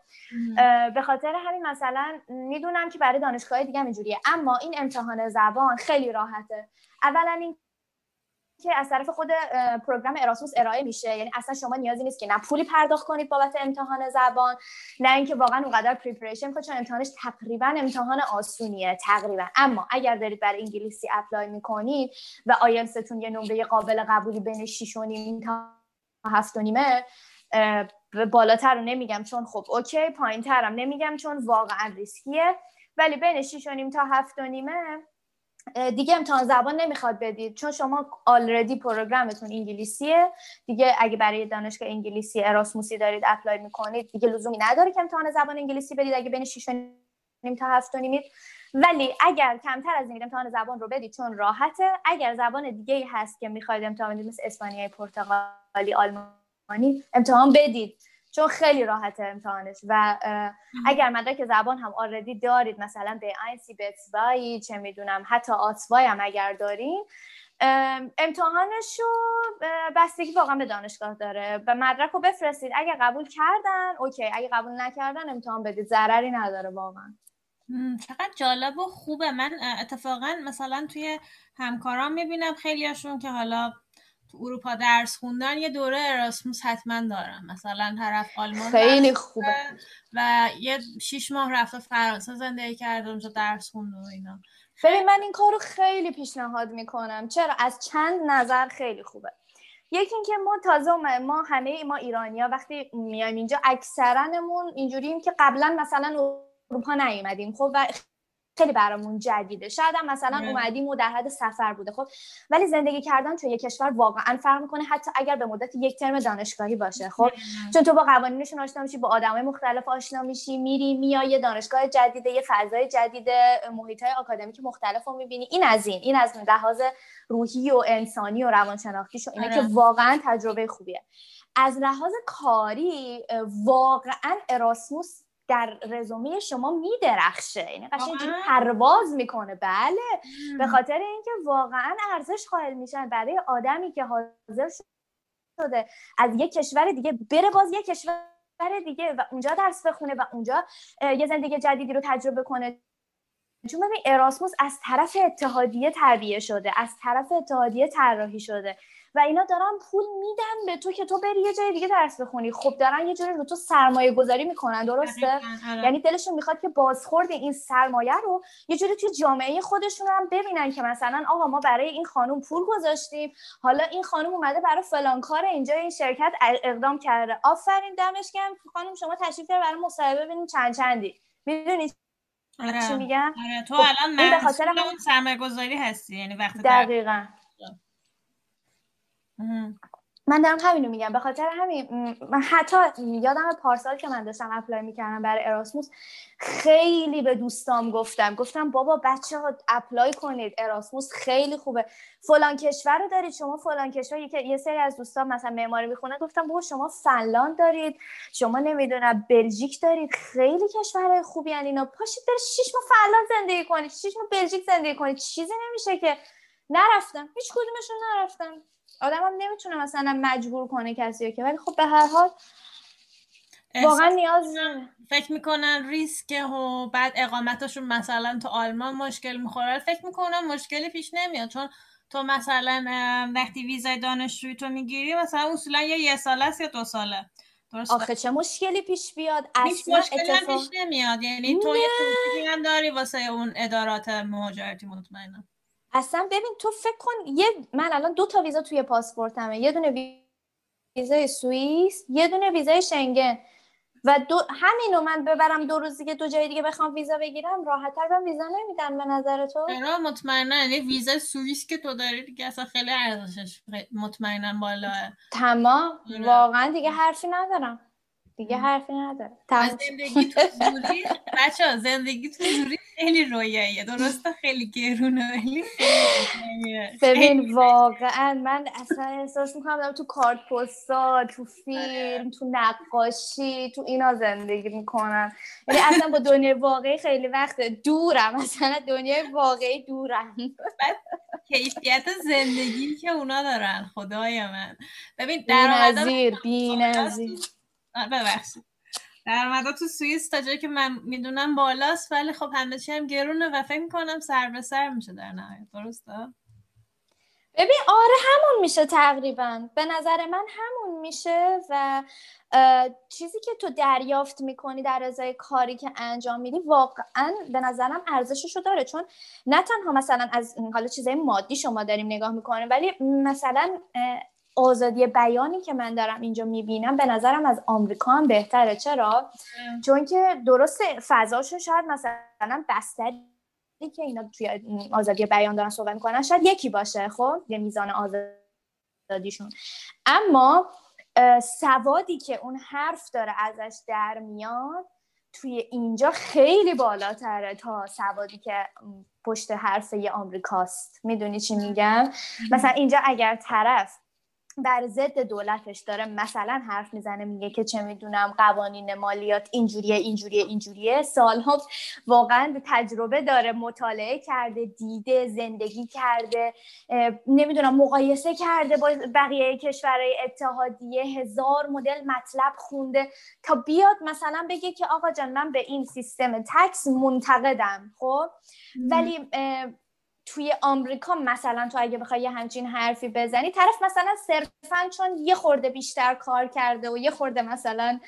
به خاطر همین مثلا می‌دونم که برای دانشگاه دیگه اینجوریه. اما این امتحان زبان خیلی راحته. اولا این که از طرف خود program اراسموس ارائه میشه. یعنی اصلا شما نیازی نیست که نه پولی پرداخت کنید بابت امتحان زبان نه اینکه واقعا اونقدر preparation کنید چون امتحانش تقریبا امتحان آسونیه تقریبا. اما اگر دارید برای انگلیسی apply می‌کنید و آیلستون یه نمره قابل قبولی بین 6 و نیم تا 7 و نیمه بالاتر رو نمیگم چون خب okay پایین ترم نمیگم چون واقعا ریسکیه. ولی بین 6 و نیم تا 7 و نیمه دیگه امتحان زبان نمی‌خواد بدید چون شما already program تون انگلیسیه. دیگه اگه برای دانشگاه انگلیسی اراسموسی دارید apply می‌کنید دیگه لزومی نداره که امتحان زبان انگلیسی بدید اگه بین 6 نیم تا 7 نیمید. ولی اگر کمتر از این امتحان زبان رو بدید چون راحته اگر زبان دیگه ای هست که می‌خواید امتحان بدید مثل اسپانیایی پرتغالی آلمانی امتحان بدید. چون خیلی راحته امتحانش و اگر مدرک زبان هم already دارید مثلا B eins ی B zwei ی چه می‌دونم حتی آتوای هم اگر دارین امتحانش رو بستگی واقعا به دانشگاه داره. و مدرک رو بفرستید. اگر قبول کردن okay. اگه قبول نکردن امتحان بدید. ضرری نداره واقعا. چقدر جالب و خوبه. من اتفاقا مثلا توی همکاران می‌بینم خیلیاشون که حالا تو اروپا درس خوندن یه دوره اراسموس حتما دارم. مثلا طرف آلمان خیلی خوبه. و یه شیش ماه رفته فرانسه زندگی کرده اونجا درس خونده و اینا. ببین من این کارو خیلی پیشنهاد می‌کنم. چرا؟ از چند نظر خیلی خوبه. یکی اینکه ما تازه ما همه ما ایرانیا وقتی میایم اینجا اکثرنمون اینجوریم که قبلا مثلا اروپا نیومدیم خب؟ و خیلی برامون جدیده. شاید هم مثلا اومدیم و در حد سفر بوده. خب ولی زندگی کردن توی یک کشور واقعا فرق می‌کنه حتی اگر به مدت یک ترم دانشگاهی باشه. خب چون تو با قوانینشون آشنا میشی با آدمای مختلف آشنا میشی میری میای یه دانشگاه جدیده یه فضای جدید محیط های آکادمیک مختلف رو می‌بینی. این از این این از لحاظ روحی و انسانی و روانشناختی شو. اینه که آره. واقعا تجربه خوبیه. از لحاظ کاری واقعا اراسموس در رزومه شما میدرخشه. یعنی قشنگ پرواز می‌کنه. بله. به خاطر اینکه واقعا ارزش قائل میشن. برای آدمی که حاضر شده از یک کشور دیگه بره باز یک کشور دیگه و اونجا درس بخونه و اونجا یه زندگی جدیدی رو تجربه کنه. چون ببین اراسموس از طرف اتحادیه تربیه شده از طرف اتحادیه طراحی شده. و اینا دارن پول میدن به تو که تو بری یه جای دیگه درس بخونی خب دارن یه جوری رو تو سرمایه گذاری می‌کنن درسته آره. یعنی دلشون می‌خواد که بازخورد این سرمایه رو یه جوری توی جامعه خودشون هم ببینن که مثلا آقا ما برای این خانم پول گذاشتیم حالا این خانم اومده برای فلان کار اینجا این شرکت اقدام کرده آفرین دمش گرم خانم شما تشریف برای مصاحبه ببینید چند چندی می‌دونید آره. چی میگم آره. تو خب، الان به خاطر اون سرمایه گذاری هستی یعنی وقتی دقیقا من دارم همینو میگم. به خاطر همین من حتی یادم پارسال که من داشتم apply می‌کردم برای اراسموس خیلی به دوستام گفتم. گفتم بابا بچه ها apply کنید. اراسموس خیلی خوبه. فلان کشور رو دارید. شما فلان کشور یه سری از دوستان مثلا معماری می‌خونه گفتم بابا شما فنلاند دارید. شما نمی‌دونم بلژیک دارید. خیلی کشورهای خوبی هن اینا. پاشید برید شش ماه فنلاند زندگی کنید. شش ماه بلژیک زندگی کنید. چیزی نمیشه که. نرفتم. هیچ کدومشون نرفتم. آدم هم نمی‌تونه مثلا مجبور کنه کسی که ولی خب به هر حال واقعا نیاز فکر می‌کنن ریسک و بعد اقامتشون مثلا تو آلمان مشکل می‌خوره فکر می‌کنم مشکلی پیش نمیاد. چون تو مثلا وقتی ویزای دانشجویی تو می‌گیری مثلا اصولا یا یه ساله است یا دو ساله. درست آخه چه مشکلی پیش بیاد؟ اصلا مشکلی اتفاق... پیش نمیاد. یعنی تو یه هم داری واسه اون ادارات مهاجرتی مطمئنم. اصلا ببین تو فکر کن یه من الان دو تا ویزا توی پاسپورتمه. یه دونه ویزای سوئیس یه دونه ویزای شنگن. و دو همینو من ببرم دو روز دیگه دو جای دیگه بخوام ویزا بگیرم راحت تر ویزا نمیدن به نظر تو. چرا؟ مطمئنا یعنی ویزا سوئیس که تو داری دیگه اصلا خیلی ارزشش مطمئنا بالاه تمام. آره. واقعا دیگه حرفی ندارم. دیگه حرفی نداره. زندگی تو زوری بچه زندگی تو زوری خیلی رویاییه. درسته؟ خیلی گرونه ولی ببین واقعا من اصلا احساس می‌کنم تو کارت پستال تو فیلم تو نقاشی تو اینا زندگی می‌کنم. یعنی اصلا با دنیای واقعی خیلی وقت دورم. مثلا دنیای واقعی دورم. کیفیت زندگی که اونا دارن. خدای من. ببین در بی ببخشید. درآمدا تو سوئیس تا جایی که من می‌دونم بالاست ولی خب همه چی هم گرونه و فکر می‌کنم سر به سر میشه در نهایت. درسته؟ ببین آره همون میشه تقریبا. به نظر من همون میشه و چیزی که تو دریافت می‌کنی در ازای کاری که انجام میدی واقعا به نظرم ارزششو داره. چون نه تنها مثلا از حالا چیزای مادی شما داریم نگاه می‌کنیم ولی مثلا آزادی بیانی که من دارم اینجا می‌بینم به نظرم از آمریکا هم بهتره. چرا؟ چون که درست فضاشو شاید مثلا بستری که اینا توی آزادی بیان دارن صحبت می‌کنن شاید یکی باشه خب؟ یه میزان آزادیشون. اما سوادی که اون حرف داره ازش در میاد توی اینجا خیلی بالاتره تا سوادی که پشت حرف یه آمریکاست. می‌دونی چی میگم؟ مثلا اینجا اگر طرف بر ضد دولتش داره مثلا حرف می‌زنه میگه که چه می‌دونم قوانین مالیات اینجوریه اینجوریه اینجوریه. سالها واقعا تجربه داره مطالعه کرده دیده زندگی کرده نمی‌دونم مقایسه کرده با بقیه کشورهای اتحادیه. هزار مدل مطلب خونده. تا بیاد مثلا بگه که آقا جان من به این سیستم تکس منتقدم خب؟ ولی توی آمریکا مثلا تو اگه بخوای یه همچین حرفی بزنی طرف مثلا صرفا چون یه خورده بیشتر کار کرده و یه خورده مثلا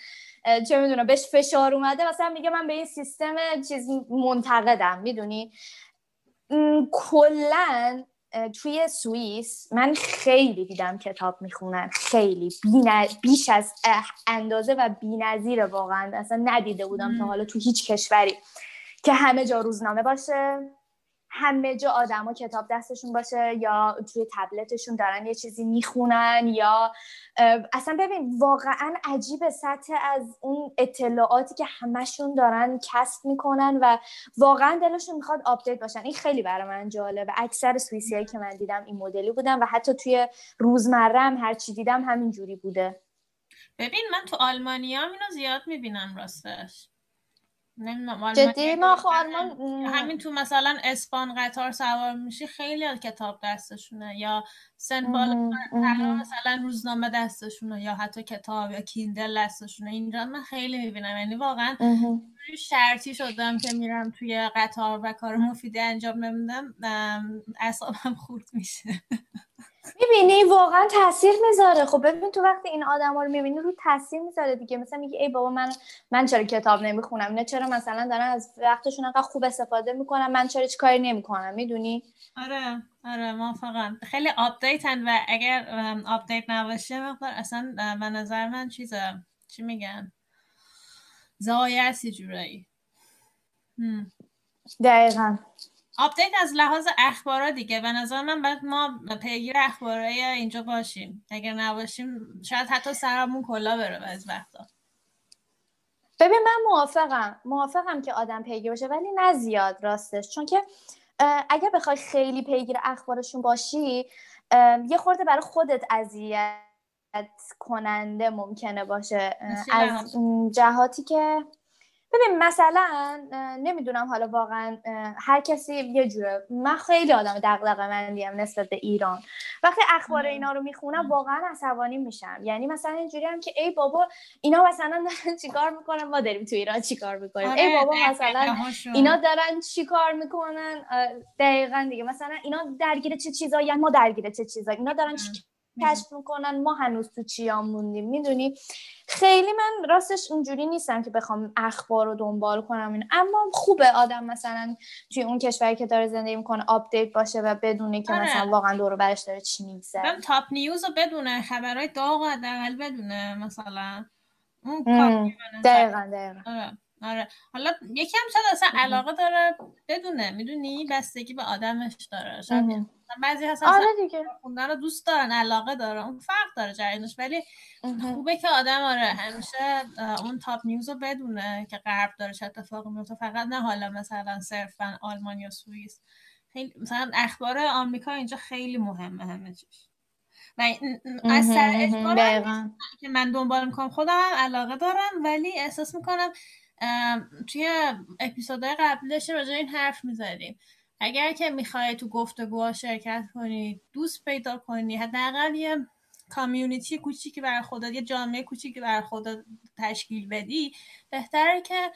چه می‌دونم بهش فشار اومده مثلا میگه من به این سیستم چیز منتقدم می‌دونی؟ کلا توی سوئیس من خیلی دیدم کتاب می‌خونن خیلی بیش از اندازه و بینظیر واقعا اصلا ندیده بودم تا حالا تو هیچ کشوری که همه جا روزنامه باشه. همه جا آدما کتاب دستشون باشه یا توی تبلتشون دارن یه چیزی می‌خونن یا اصلا ببین واقعا عجیب سطح از اون اطلاعاتی که همشون دارن کسب می‌کنن و واقعا دلشون می‌خواد آپدیت باشن. این خیلی برای من جالبه. اکثر سوئیسیایی که من دیدم این مدلی بودن و حتی توی روزمره هم هر چی دیدم همین جوری بوده. ببین من تو آلمانیا اینو زیاد می‌بینم راستش. نمی‌دونم. جدی؟ ما آلمان همین تو مثلا اسپان قطار سوار میشی خیلی از کتاب دستشونه. یا سن بالا مثلا روزنامه دستشونه یا حتی کتاب یا کیندل دستشونه. اینجا من خیلی می‌بینم. یعنی واقعا شرطی شدم که میرم توی قطار و کار مفیدی انجام نمیدم. اعصابم خورد میشه. می‌بینی؟ واقعا تاثیر می‌ذاره. خب ببین تو وقتی این آدم ها رو می‌بینی رو تاثیر می‌ذاره دیگه. مثلا میگه ای بابا من من چرا کتاب نمی‌خونم؟ نه چرا مثلا دارن از وقتشون انقدر خوب استفاده می‌کنم من چرا کاری نمی‌کنم؟ می‌دونی؟ آره آره موافقم خیلی update ن و اگر update نباشه مقدار اصلا به نظر من چیزه چی میگن؟ ضایع است جورایی دقیقا. update از لحاظ اخبارا دیگه. به نظر من باید ما پیگیر اخبارای اینجا باشیم. اگر نباشیم شاید حتی سرمون کلاه بره از وقتا. ببین من موافقم. موافقم که آدم پیگیر باشه ولی نه زیاد راستش. چون که اگر بخوای خیلی پیگیر اخبارشون باشی یه خورده برای خودت اذیت کننده ممکنه باشه. از جهاتی که ببین مثلا نمی‌دونم حالا واقعا هر کسی یه جوره. من خیلی آدم دغدغه مندیم نسبت به ایران. وقتی اخبار اینا رو می‌خونم واقعا عصبانی میشم. یعنی مثلا اینجوری هم که ای بابا اینا مثلا دارن چیکار می‌کنن؟ ما داریم تو ایران چیکار می‌کنیم؟ ای آره، بابا مثلا اینا دارن چیکار می‌کنن؟ دقیقا دیگه. مثلا اینا درگیر چه چیزایی؟ ما درگیر چه چیزایی؟ اینا دارن کشف می‌کنن ما هنوز تو چیام موندیم می‌دونی؟ خیلی من راستش اونجوری نیستم که بخوام اخبار رو دنبال کنم این اما خوبه آدم مثلا توی اون کشوری که داره زندگی می‌کنه update باشه و بدونه که آره. مثلا واقعا دور برش داره چی میگذره. تاپ نیوز رو بدونه خبرهای داغ حداقل بدونه مثلا. اون دقیقا دقیقا. آره. آره. حالا یکی هم شاید اصلا علاقه داره بدونه می‌دونی؟ بستگی به آدمش داره. شاید بعضی هستن آره دیگه. خوندن رو دوست دارن علاقه داره. اون فرق داره جریانش. ولی خوبه که آدم آره همیشه اون تاپ نیوز رو بدونه که غرب داره چه اتفاقی میفته فقط نه حالا مثلا صرفا آلمان یا سوئیس. خیلی مثلا اخبار آمریکا اینجا خیلی مهمه همه چیز و از سر که من دنبال می‌کنم خودم هم علاقه دارم ولی احساس می‌کنم توی اپیزودهای قبل داشتیم راجع این حرف می‌زدیم. اگر که می‌خوای تو گفتگوها شرکت کنی دوست پیدا کنی حداقل یه کامیونیتی کوچیکی برای خودت یه جامعه کوچیکی برای خودت تشکیل بدی بهتره که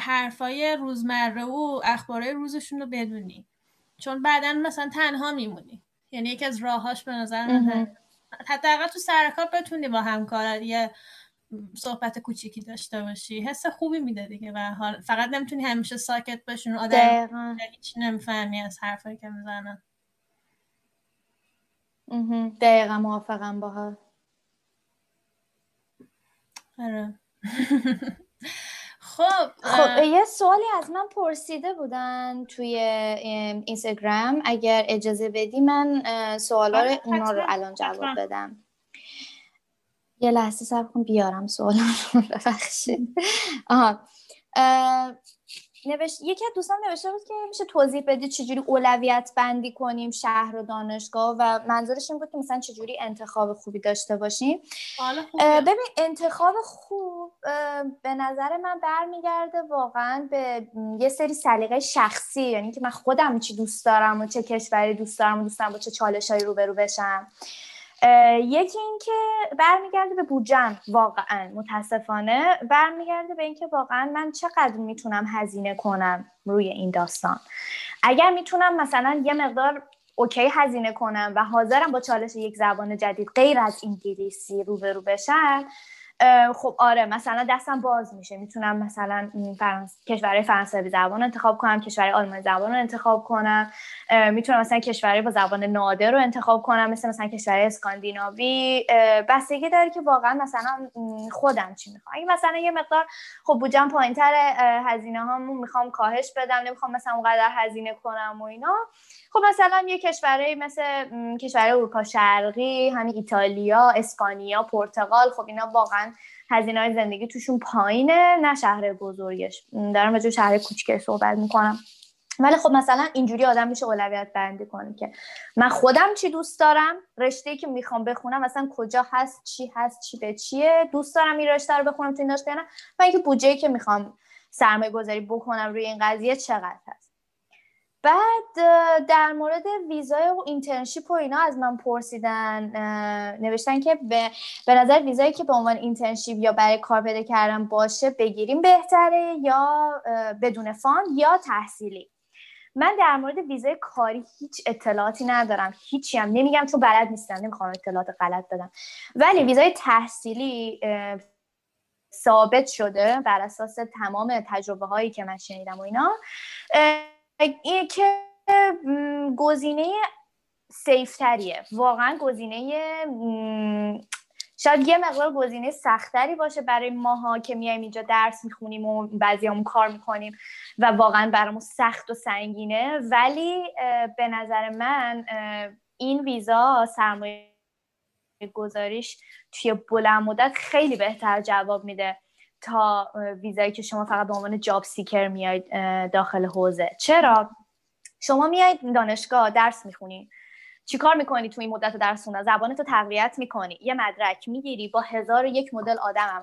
حرفای روزمره و اخبارهای روزشون رو بدونی. چون بعدا مثلا تنها میمونی. یعنی یکی از راهاش به نظر من حداقل تو سرکار بتونی با همکارت یه صحبت کوچیکی داشته باشی. حس خوبی میده دیگه و حال. فقط نمی‌تونی همیشه ساکت باشون آدم هیچ نمی‌فهمی از حرفایی که می‌زنن دقیقا موافقم باها آره. خب خب یه سوالی از من پرسیده بودن توی اینستاگرام. اگر اجازه بدی من سوالا رو آره، اونا رو الان جواب بدم. یه لحظه سب کن بیارم سوالا رو ببخشید. آها. نوشت یکی از دوستان نوشته بود که میشه توضیح بدید چجوری اولویت بندی کنیم شهر و دانشگاه و منظورش این بود که مثلا چجوری انتخاب خوبی داشته باشیم. ببین انتخاب خوب به نظر من برمیگرده واقعا به یه سری سلیقه شخصی یعنی که من خودم چی دوست دارم و چه کشوری دوست دارم و دوست دارم با چه چالشهایی روبرو بشم. یکی اینکه برمیگرده به بودجم واقعا متاسفانه. برمیگرده به اینکه واقعا من چقدر می‌تونم هزینه کنم روی این داستان. اگر می‌تونم مثلا یه مقدار اوکی هزینه کنم و حاضرم با چالش یک زبان جدید غیر از انگلیسی روبرو بشم خب آره مثلا دستم باز میشه. می‌تونم مثلا فرانس... کشورهای فرانسوی زبان انتخاب کنم کشورهای آلمانی زبان رو انتخاب کنم. می‌تونم مثلا کشورهای با زبان نادر رو انتخاب کنم مثل مثلا کشورهای اسکاندیناوی. بستگی داره که واقعا مثلا خودم چی می‌خوام. اگه مثلا یه مقدار خب بودجم پایینتر هزینه هامو می‌خوام کاهش بدم نمی‌خوام مثلا اونقدر هزینه کنم و اینا. خب مثلا یه کشورهای مثل کشور اروپا شرقی همین ایتالیا اسپانیا پرتغال خب اینا واقعا هزینه های زندگی توشون پایینه نه شهر بزرگش. دارم راجع شهر کوچیک صحبت می‌کنم. ولی خب مثلا اینجوری آدم میشه اولویت بندی کنه که من خودم چی دوست دارم؟ رشته که می‌خوام بخونم مثلا کجا هست چی هست چی به چیه؟ دوست دارم این رشته رو بخونم تو این داشته نه و اینکه بودجه که می‌خوام سرمایه گذاری بکنم روی این قضیه چقدر هست؟ بعد در مورد ویزای و اینترنشیپ و اینا از من پرسیدن نوشتن که به, به نظر ویزایی که به عنوان اینترنشیپ یا برای کار پیدا کردن باشه بگیریم بهتره یا بدون فان یا تحصیلی. من در مورد ویزای کاری هیچ اطلاعاتی ندارم. هیچی هم. نمیگم چون بلد نیستم. نمی‌خوام اطلاعات غلط بدم. ولی ویزای تحصیلی ثابت شده بر اساس تمام تجربه هایی که من شنیدم و اینا. این که گزینه safe تریه. واقعا گزینه شاید یه مقدار گزینه سختری باشه برای ماها که میایم اینجا درس می‌خونیم و بعضی کار می‌کنیم و واقعا برامون سخت و سنگینه. ولی به نظر من این ویزا سرمایه گذاریش توی بلند مدت خیلی بهتر جواب میده. تا ویزایی که شما فقط به عنوان job seeker میاید داخل حوزه. چرا؟ شما میایید دانشگاه درس می‌خونی. چیکار می‌کنی تو این مدت درس خوندن زبانتو تقویت می‌کنی. یه مدرک می‌گیری با هزار و یک مدل آدمم.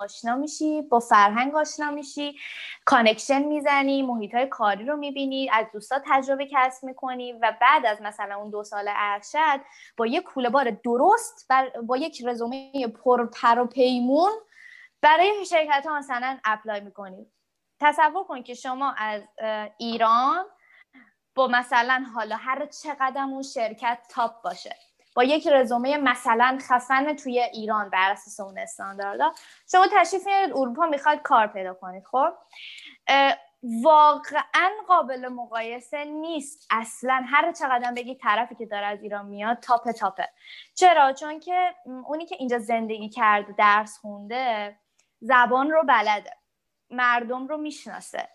آشنا میشی با فرهنگ آشنا میشی connection می‌زنی محیط های کاری رو می‌بینی از دوستا تجربه کسب می‌کنی و بعد از مثلا اون دو سال ارشد با یک کوله بار درست با یک رزومه پر پر و پیمون برای شرکت ها مثلا apply می‌کنید تصور کن که شما از ایران با مثلا حالا هر چقدر اون شرکت top باشه با یک رزومه مثلا خفن توی ایران بر اساس اون استانداردا شما تشریف میارید اروپا می‌خواید کار پیدا کنید خب؟ واقعا قابل مقایسه نیست. اصلا هر چقدر بگی طرفی که داره از ایران میاد top top ه. چرا؟ چون که اونی که اینجا زندگی کرده درس خونده زبان رو بلده. مردم رو می‌شناسه.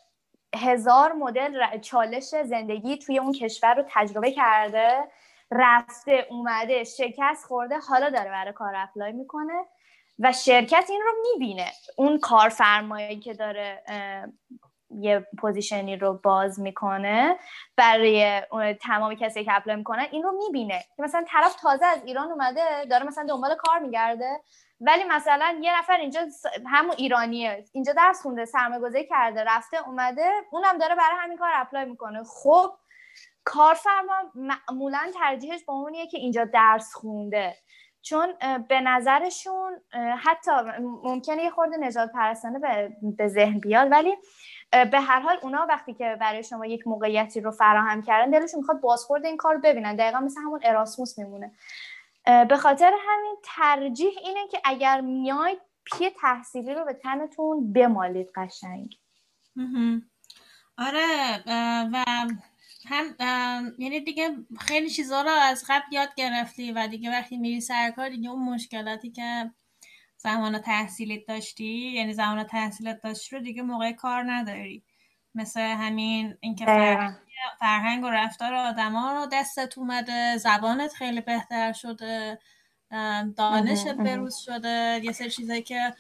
هزار مدل چالش زندگی توی اون کشور رو تجربه کرده رفته اومده شکست خورده حالا داره برای کار apply می‌کنه و شرکت این رو می‌بینه. اون کارفرمایی که داره یه position ی رو باز می‌کنه برای تمام کسی که اپلای می‌کنن این رو می‌بینه. که مثلا طرف تازه از ایران اومده داره مثلا دنبال کار میگرده ولی مثلا یه نفر اینجا همون ایرانیه اینجا درس خونده سرمایه گذاری کرده رفته اومده اونم داره برای همین کار اپلای می‌کنه. خب کارفرما معمولا ترجیحش با اونیه که اینجا درس خونده. چون به نظرشون حتی ممکنه یه خورده نجات پرستانه به ذهن بیاد ولی به هر حال اونا وقتی که برای شما یک موقعیتی رو فراهم کردن دلشون می‌خواد بازخورد این کار ببینن. دقیقا مثل همون اراسموس میمونه. به خاطر همین ترجیح اینه که اگر میاید پی تحصیلی رو به تنتون بمالید قشنگ. آره و هم یعنی دیگه خیلی چیزا رو از قبل یاد گرفتی و دیگه وقتی میری سرکار دیگه اون مشکلاتی که زمان تحصیلیت داشتی؟ یعنی زمان تحصیلت داشتی رو دیگه موقع کار نداری. مثل همین اینکه فرهنگ, فرهنگ و رفتار آدما رو دستت اومده زبانت خیلی بهتر شده دانشت بروز شده یه سری چیزایی که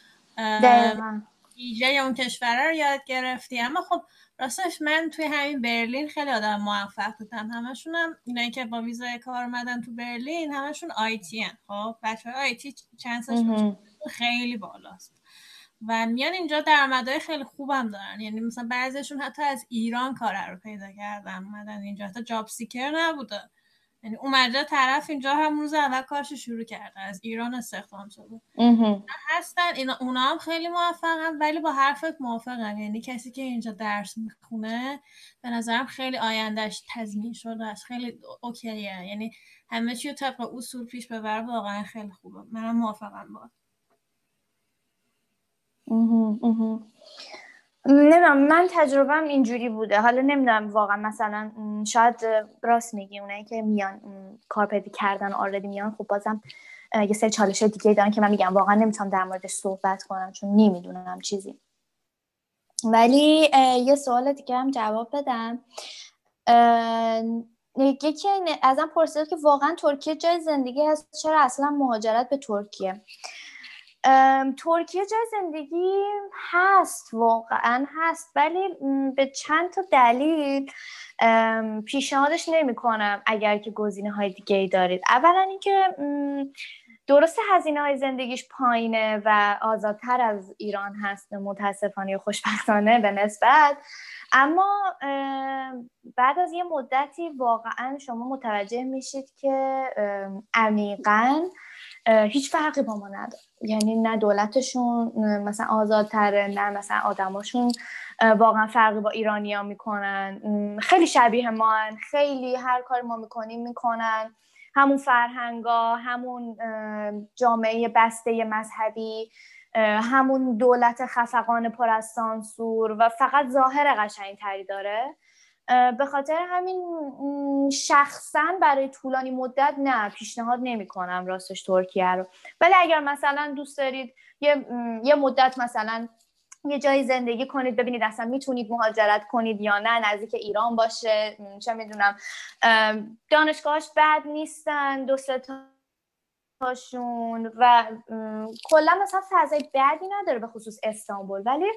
ایجه اون کشوره رو یاد گرفتی. اما خب راستش من توی همین برلین خیلی آدم موفق بودم. همشون هم اینایی که با ویزای کار اومدن تو برلین همشون آیتی هن. خب بچه های آیتی چنسش خیلی بالاست. و میان اینجا درآمدهای خیلی خوبم دارن. یعنی مثلا بعضیشون حتی از ایران کار رو پیدا کردن. اومدن اینجا. حتی جاب سیکر نبوده. یعنی اومده طرف اینجا هم روز اول کارش شروع کرده. از ایران استخدام شده. هستن. اینا اونا هم خیلی موفقن. ولی با حرفت موافقم. یعنی کسی که اینجا درس می‌خونه به نظرم خیلی آیندهش تضمین شده است. خیلی اوکیه. یعنی همه چی طبق اصول پیش ببر واقعا خیلی خوبه. منم موافقم با. نمی‌دونم من تجربهم اینجوری بوده. حالا نمی‌دونم واقعا مثلا شاید راست میگی اونایی که میان کار پیدا کردن آردی میان خب بازم یه سری چالش دیگه دارن که من میگم واقعا نمی‌تونم در موردش صحبت کنم چون نمی‌دونم چیزی. ولی یه سوال دیگه هم جواب بدم. یکی ازم پرسید که واقعا ترکیه جای زندگی هست چرا اصلا مهاجرت به ترکیه؟ ترکیه جای زندگی هست واقعا هست ولی به چند تا دلیل پیشنهادش نمی کنم اگر که گزینه های دیگه ای دارید. اولا اینکه درست هزینه های زندگیش پایینه و آزادتر از ایران هست متاسفانه و خوشبختانه به نسبت. اما بعد از یه مدتی واقعا شما متوجه میشید که عمیقا هیچ فرقی با ما نداره. یعنی نه دولتشون مثلا آزادتره نه مثلا آدماشون واقعا فرقی با ایرانیا می‌کنن. خیلی شبیه ما هن. خیلی هر کار ما می‌کنیم می‌کنن. همون فرهنگا همون جامعه بسته مذهبی همون دولت خفقان پر از سانسور و فقط ظاهر قشنگ تری داره. به خاطر همین شخصا برای طولانی مدت نه پیشنهاد نمی کنم راستش ترکیه رو. ولی اگر مثلا دوست دارید یه, یه مدت مثلا یه جایی زندگی کنید ببینید اصلا می‌تونید مهاجرت کنید یا نه نزدیک ایران باشه چه می‌دونم. دانشگاهش بد نیستن دو تاشون و کلا مثلا فضای بدی نداره به خصوص استانبول. ولی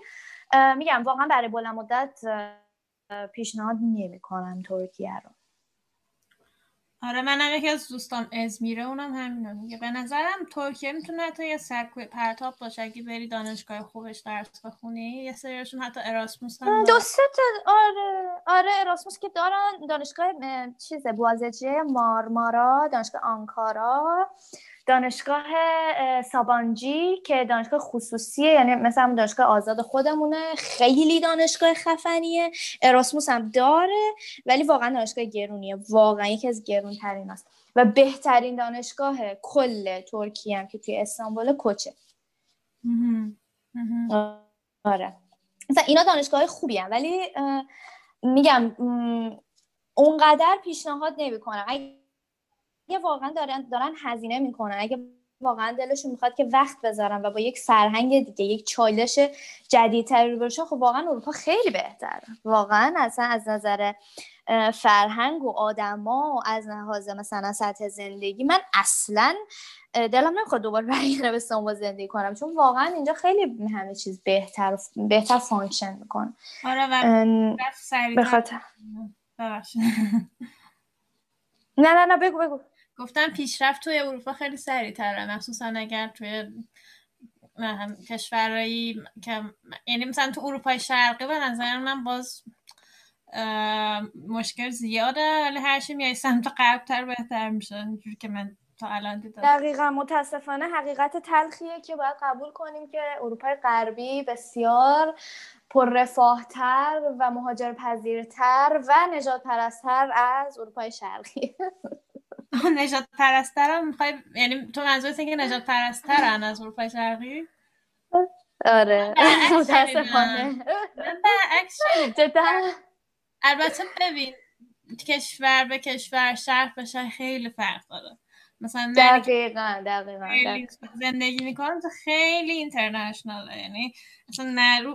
میگم واقعا برای بلند مدت پیشنهاد نمی‌کنم ترکیه رو. آره منم یکی از دوستان ازمیره اونم همینو میگه به نظرم ترکیه می‌تونه حتی یه سرکوی پرتاب باشه. اگه بری دانشگاه خوبش درس بخونی یه سریشون حتی اراسموس هم دو آره آره اراسموس که دارن دانشگاه چیزه بوازجه مارمارا دانشگاه آنکارا. دانشگاه سابانجی که دانشگاه خصوصیه یعنی مثلا دانشگاه آزاد خودمونه. خیلی دانشگاه خفنیه. اراسموس هم داره ولی واقعا دانشگاه گرونیه. واقعا یکی از گرون ترین است و بهترین دانشگاه کل ترکیه هم که توی استانبول کوچه. آره. مثلا اینا دانشگاه خوبی هم ولی میگم اونقدر پیشنهاد نمی کنم اگه واقعا دارن دارن هزینه می‌کنن اگه واقعا دلشون می‌خواد که وقت بذارن و با یک فرهنگ دیگه یک چالش جدیدتری رو برشن خب واقعا اروپا خیلی بهتره. واقعا اصلا از نظر فرهنگ و آدما و از لحاظ مثلا سطح زندگی من اصلا دلم نمی‌خواد دوباره برگردم به استانبول زندگی کنم چون واقعا اینجا خیلی همه چیز بهتر بهتر function می‌کنه. آره و بخاطر نه نه نه بگو بگو. گفتم پیشرفت توی اروپا خیلی سریعتره مخصوصا اگر توی کشورهایی که یعنی مثلا تو اروپای شرقی به نظر من باز مشکل زیاده ولی هر چی میای سمت غربتر بهتر میشه. اینجوری که من تا الان دیدم. دقیقا. متاسفانه حقیقت تلخیه که باید قبول کنیم که اروپای غربی بسیار پررفاهتر و مهاجر پذیرتر و نجات پرستر از اروپای شرقی. نجات پرسترم می‌خوای یعنی تو منظورت که نجات پرسترن از اروپای شرقی؟ آره. متاسفانه. البته ببین کشور به کشور شهر به شهر خیلی فرق داره. مثلا دقیقا دقیقا, زندگی می‌کنم تو خیلی اینترنشناله یعنی مثلا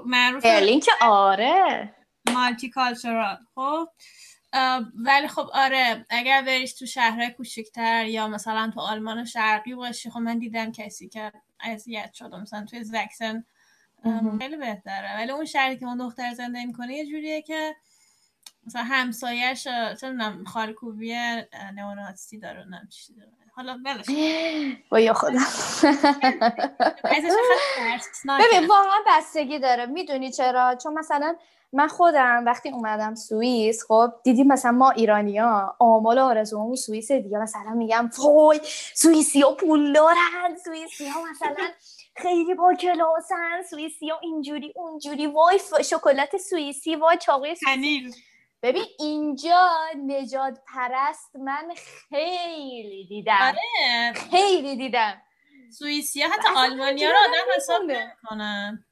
معروف برلین که آره. مالتی کالچرال خب؟ ولی خب آره اگر بریش تو شهرهای کوچکتر یا مثلا تو آلمان شرقی باشی خب من دیدم کسی که اذیت شده مثلا توی زکسن. خیلی بهتره. ولی اون شهری که اون دختر زندگی می‌کنه یه جوریه که مثلا همسایش می‌دونم خالکوبی نئوناتسی داره نم چی داره. حالا بلش یا خدا. ببین واقعا بستگی داره. می‌دونی چرا؟ چون مثلا من خودم وقتی اومدم سوئیس خب دیدیم مثلا ما ایرانیا آمال آرزومون سوئیس دیگه. مثلا میگم وای سوئیسی ها پول دارن سوئیسی ها مثلا خیلی با کلاسن سوئیسی ها اینجوری اونجوری. وای شکلات سوئیسی وای چاقوی ببین اینجا نجات پرست من خیلی دیدم. آره. خیلی دیدم. سوئیسی حتی آلمانیا رو آدم حساب نمی‌کنن.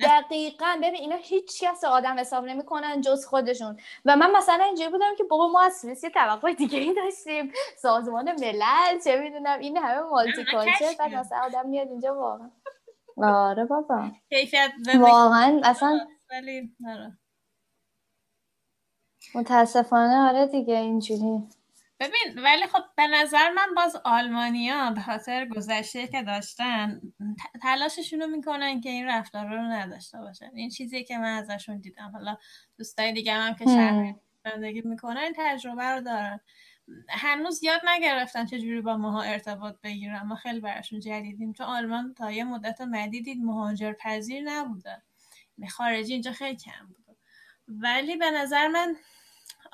دقیقا. ببین اینا هیچ کس آدم حساب نمی‌کنن جز خودشون. و من مثلا اینجوری بودم که بابا ما از سوئیس یه توقع دیگه ای داشتیم. سازمان ملل چه می‌دونم این همه مالتی کالچر بعد مثلا آدم میاد اینجا واقعا. آره بابا. کیفیت واقعا اصلا آره. متاسفانه آره دیگه اینجوری. ببین ولی خب به نظر من باز آلمانیا به خاطر گذشته که داشتن تلاششون رو می‌کنن که این رفتار رو نداشته باشن. این چیزی که من ازشون دیدم. حالا دوستای دیگه هم که شهر زندگی می‌کنن این تجربه رو دارن. هنوز یاد نگرفتن چجوری با ماها ارتباط بگیرن. ما خیلی براشون جدیدیم. چون آلمان تا یه مدت مدیدید مهاجر پذیر نبوده. خارجی اینجا خیلی کم بوده ولی به نظر من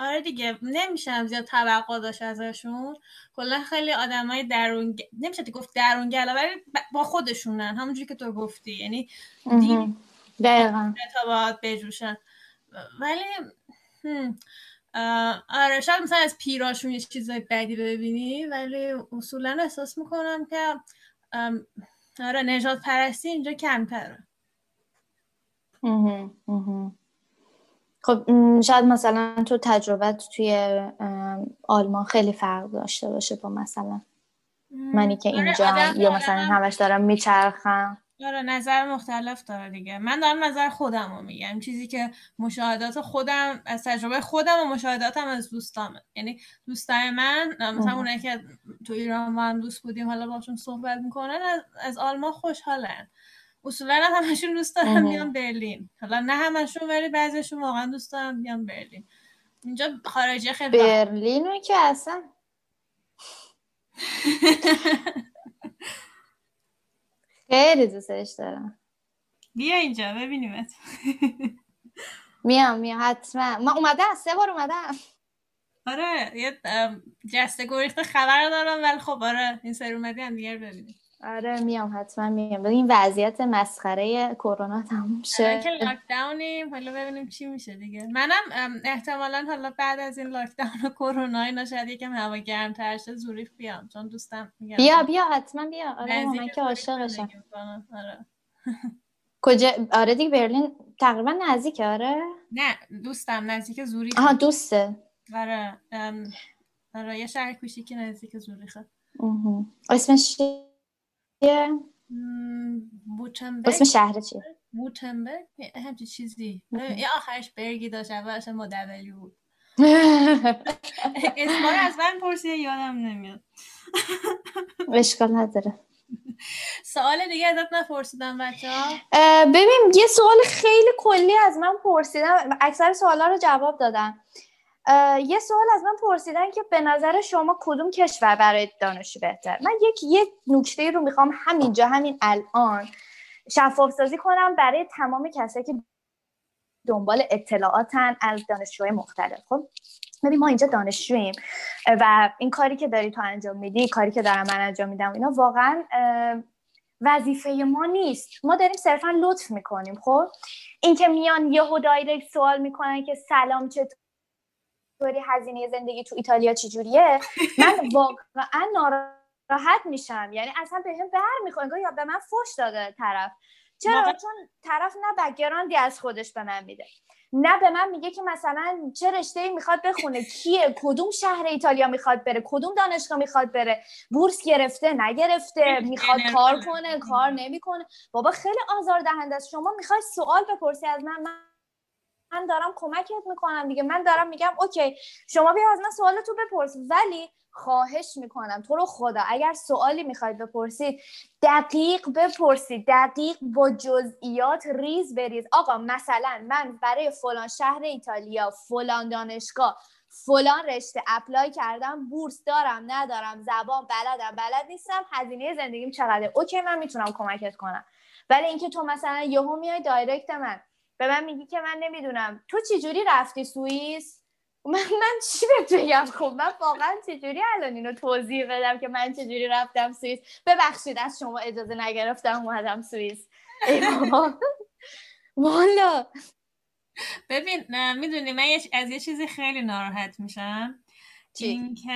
آره دیگه نمیشم زیاد توقع داشت ازشون. کلا خیلی آدمای درون نمیشه گفت درونگلا ولی با خودشونن. همونجوری که تو گفتی. یعنی دقیقا. ارتباط بجوشن. ولی آره شاید مثلا از پیراشون یه چیزای بدی ببینی ولی اصولا احساس می‌کنم که آره نجات پرستی اینجا کمتره. خب شاید مثلا تو تجربت توی آلمان خیلی فرق داشته باشه با مثلا منی که آره، اینجا یا مثلا همش دارم میچرخم. آره نظر مختلف داره دیگه. من دارم نظر خودم رو میگم. چیزی که مشاهدات خودم از تجربه خودم و مشاهداتم از دوستامه. یعنی دوستای من مثلا اونایی که تو ایران ما هم دوست بودیم حالا باشون صحبت می‌کنن از, از آلمان خوشحالن. اصولا همشون دوست دارم بیان برلین. حالا نه همشون ولی بعضیشون واقعا دوست دارم بیان برلین. اینجا خارجی خیلی برلین رو که اصلا. خیلی دوستش دارم. بیا اینجا ببینیمت. میام میام حتما. ما اومدم سه بار اومدم. آره یه جسته گریخت خبر دارم ولی خب آره این سر اومدی هم دیگر ببینیم. آره میام حتما میام. این وضعیت مسخره کرونا تموم شه. که لاک داونیم حالا ببینیم چی میشه دیگه. منم احتمالا حالا بعد از این لاک داون و کرونا اینا شاید یکم هوا گرم تر شه زوریخ بیام. چون دوستم میگم بیا بیا حتما بیا. آره من که عاشقشم. آره. کجا؟ آره دیگه برلین تقریبا نزدیکه آره؟ نه دوستم نزدیک زوریخ آها دوسته. آره آره یه شهر کوچیکی نزدیک زوریخه. اسمش بوتنبرگ اسم شهر چیه؟ بوتنبرگ همچی چیزی. یه آخرش برگی داشت اولش مدولی بود. اسمار از من پرسیه یادم نمیاد. اشکال نداره. سوال دیگه ازت نپرسیدم بچه ها ببین یه سوال خیلی کلی از من پرسیدم. اکثر سوالا رو جواب دادم. یه سوال از من پرسیدن که به نظر شما کدوم کشور برای دانشجو بهتر؟ من یک یه نکته رو می‌خوام همینجا همین الان شفاف سازی کنم برای تمام کسایی که دنبال اطلاعاتن از دانشجوهای مختلف. خب ببین ما اینجا دانشجوییم و این کاری که داری تو انجام میدی کاری که دارم من انجام میدم اینا واقعا وظیفه ما نیست. ما داریم صرفا لطف می‌کنیم. خب اینکه میان یهو دایرکت سوال می‌کنن که سلام چطوری هزینه زندگی تو ایتالیا چجوریه؟ من واقعا ناراحت میشم. یعنی اصلا به هم بر می‌خوره. یا به من فش داده طرف. چرا؟ چون طرف نه بگراندی از خودش به من میده. نه به من میگه که مثلا چه رشته می‌خواد بخونه. کیه؟ کدوم شهر ایتالیا می‌خواد بره؟ کدوم دانشگاه می‌خواد بره؟ بورس گرفته نگرفته می‌خواد کار کنه کار نمی‌کنه. بابا خیلی آزار دهنده است. شما می‌خوای سوال بپرسی از من من دارم کمکت می‌کنم دیگه. من دارم میگم اوکی شما بیا از من سوال تو بپرس. ولی خواهش می‌کنم تو رو خدا اگر سوالی می‌خواید بپرسید دقیق بپرسید. دقیق با جزئیات ریز بریز. آقا مثلا من برای فلان شهر ایتالیا فلان دانشگاه فلان رشته apply کردم بورس دارم ندارم زبان بلدم بلد نیستم هزینه زندگیم چقدره؟ okay من می‌تونم کمکت کنم. ولی اینکه تو مثلا یهو میای direct من. به من میگی که من نمی‌دونم. تو چجوری رفتی سوئیس؟ من من چی بهت بگم؟ خب من واقعا چجوری الان اینو توضیح بدم که من چجوری رفتم سوئیس؟ ببخشید از شما اجازه نگرفتم اومدم سوئیس. والا. ببین می‌دونی من از یه چیزی خیلی ناراحت میشم. این که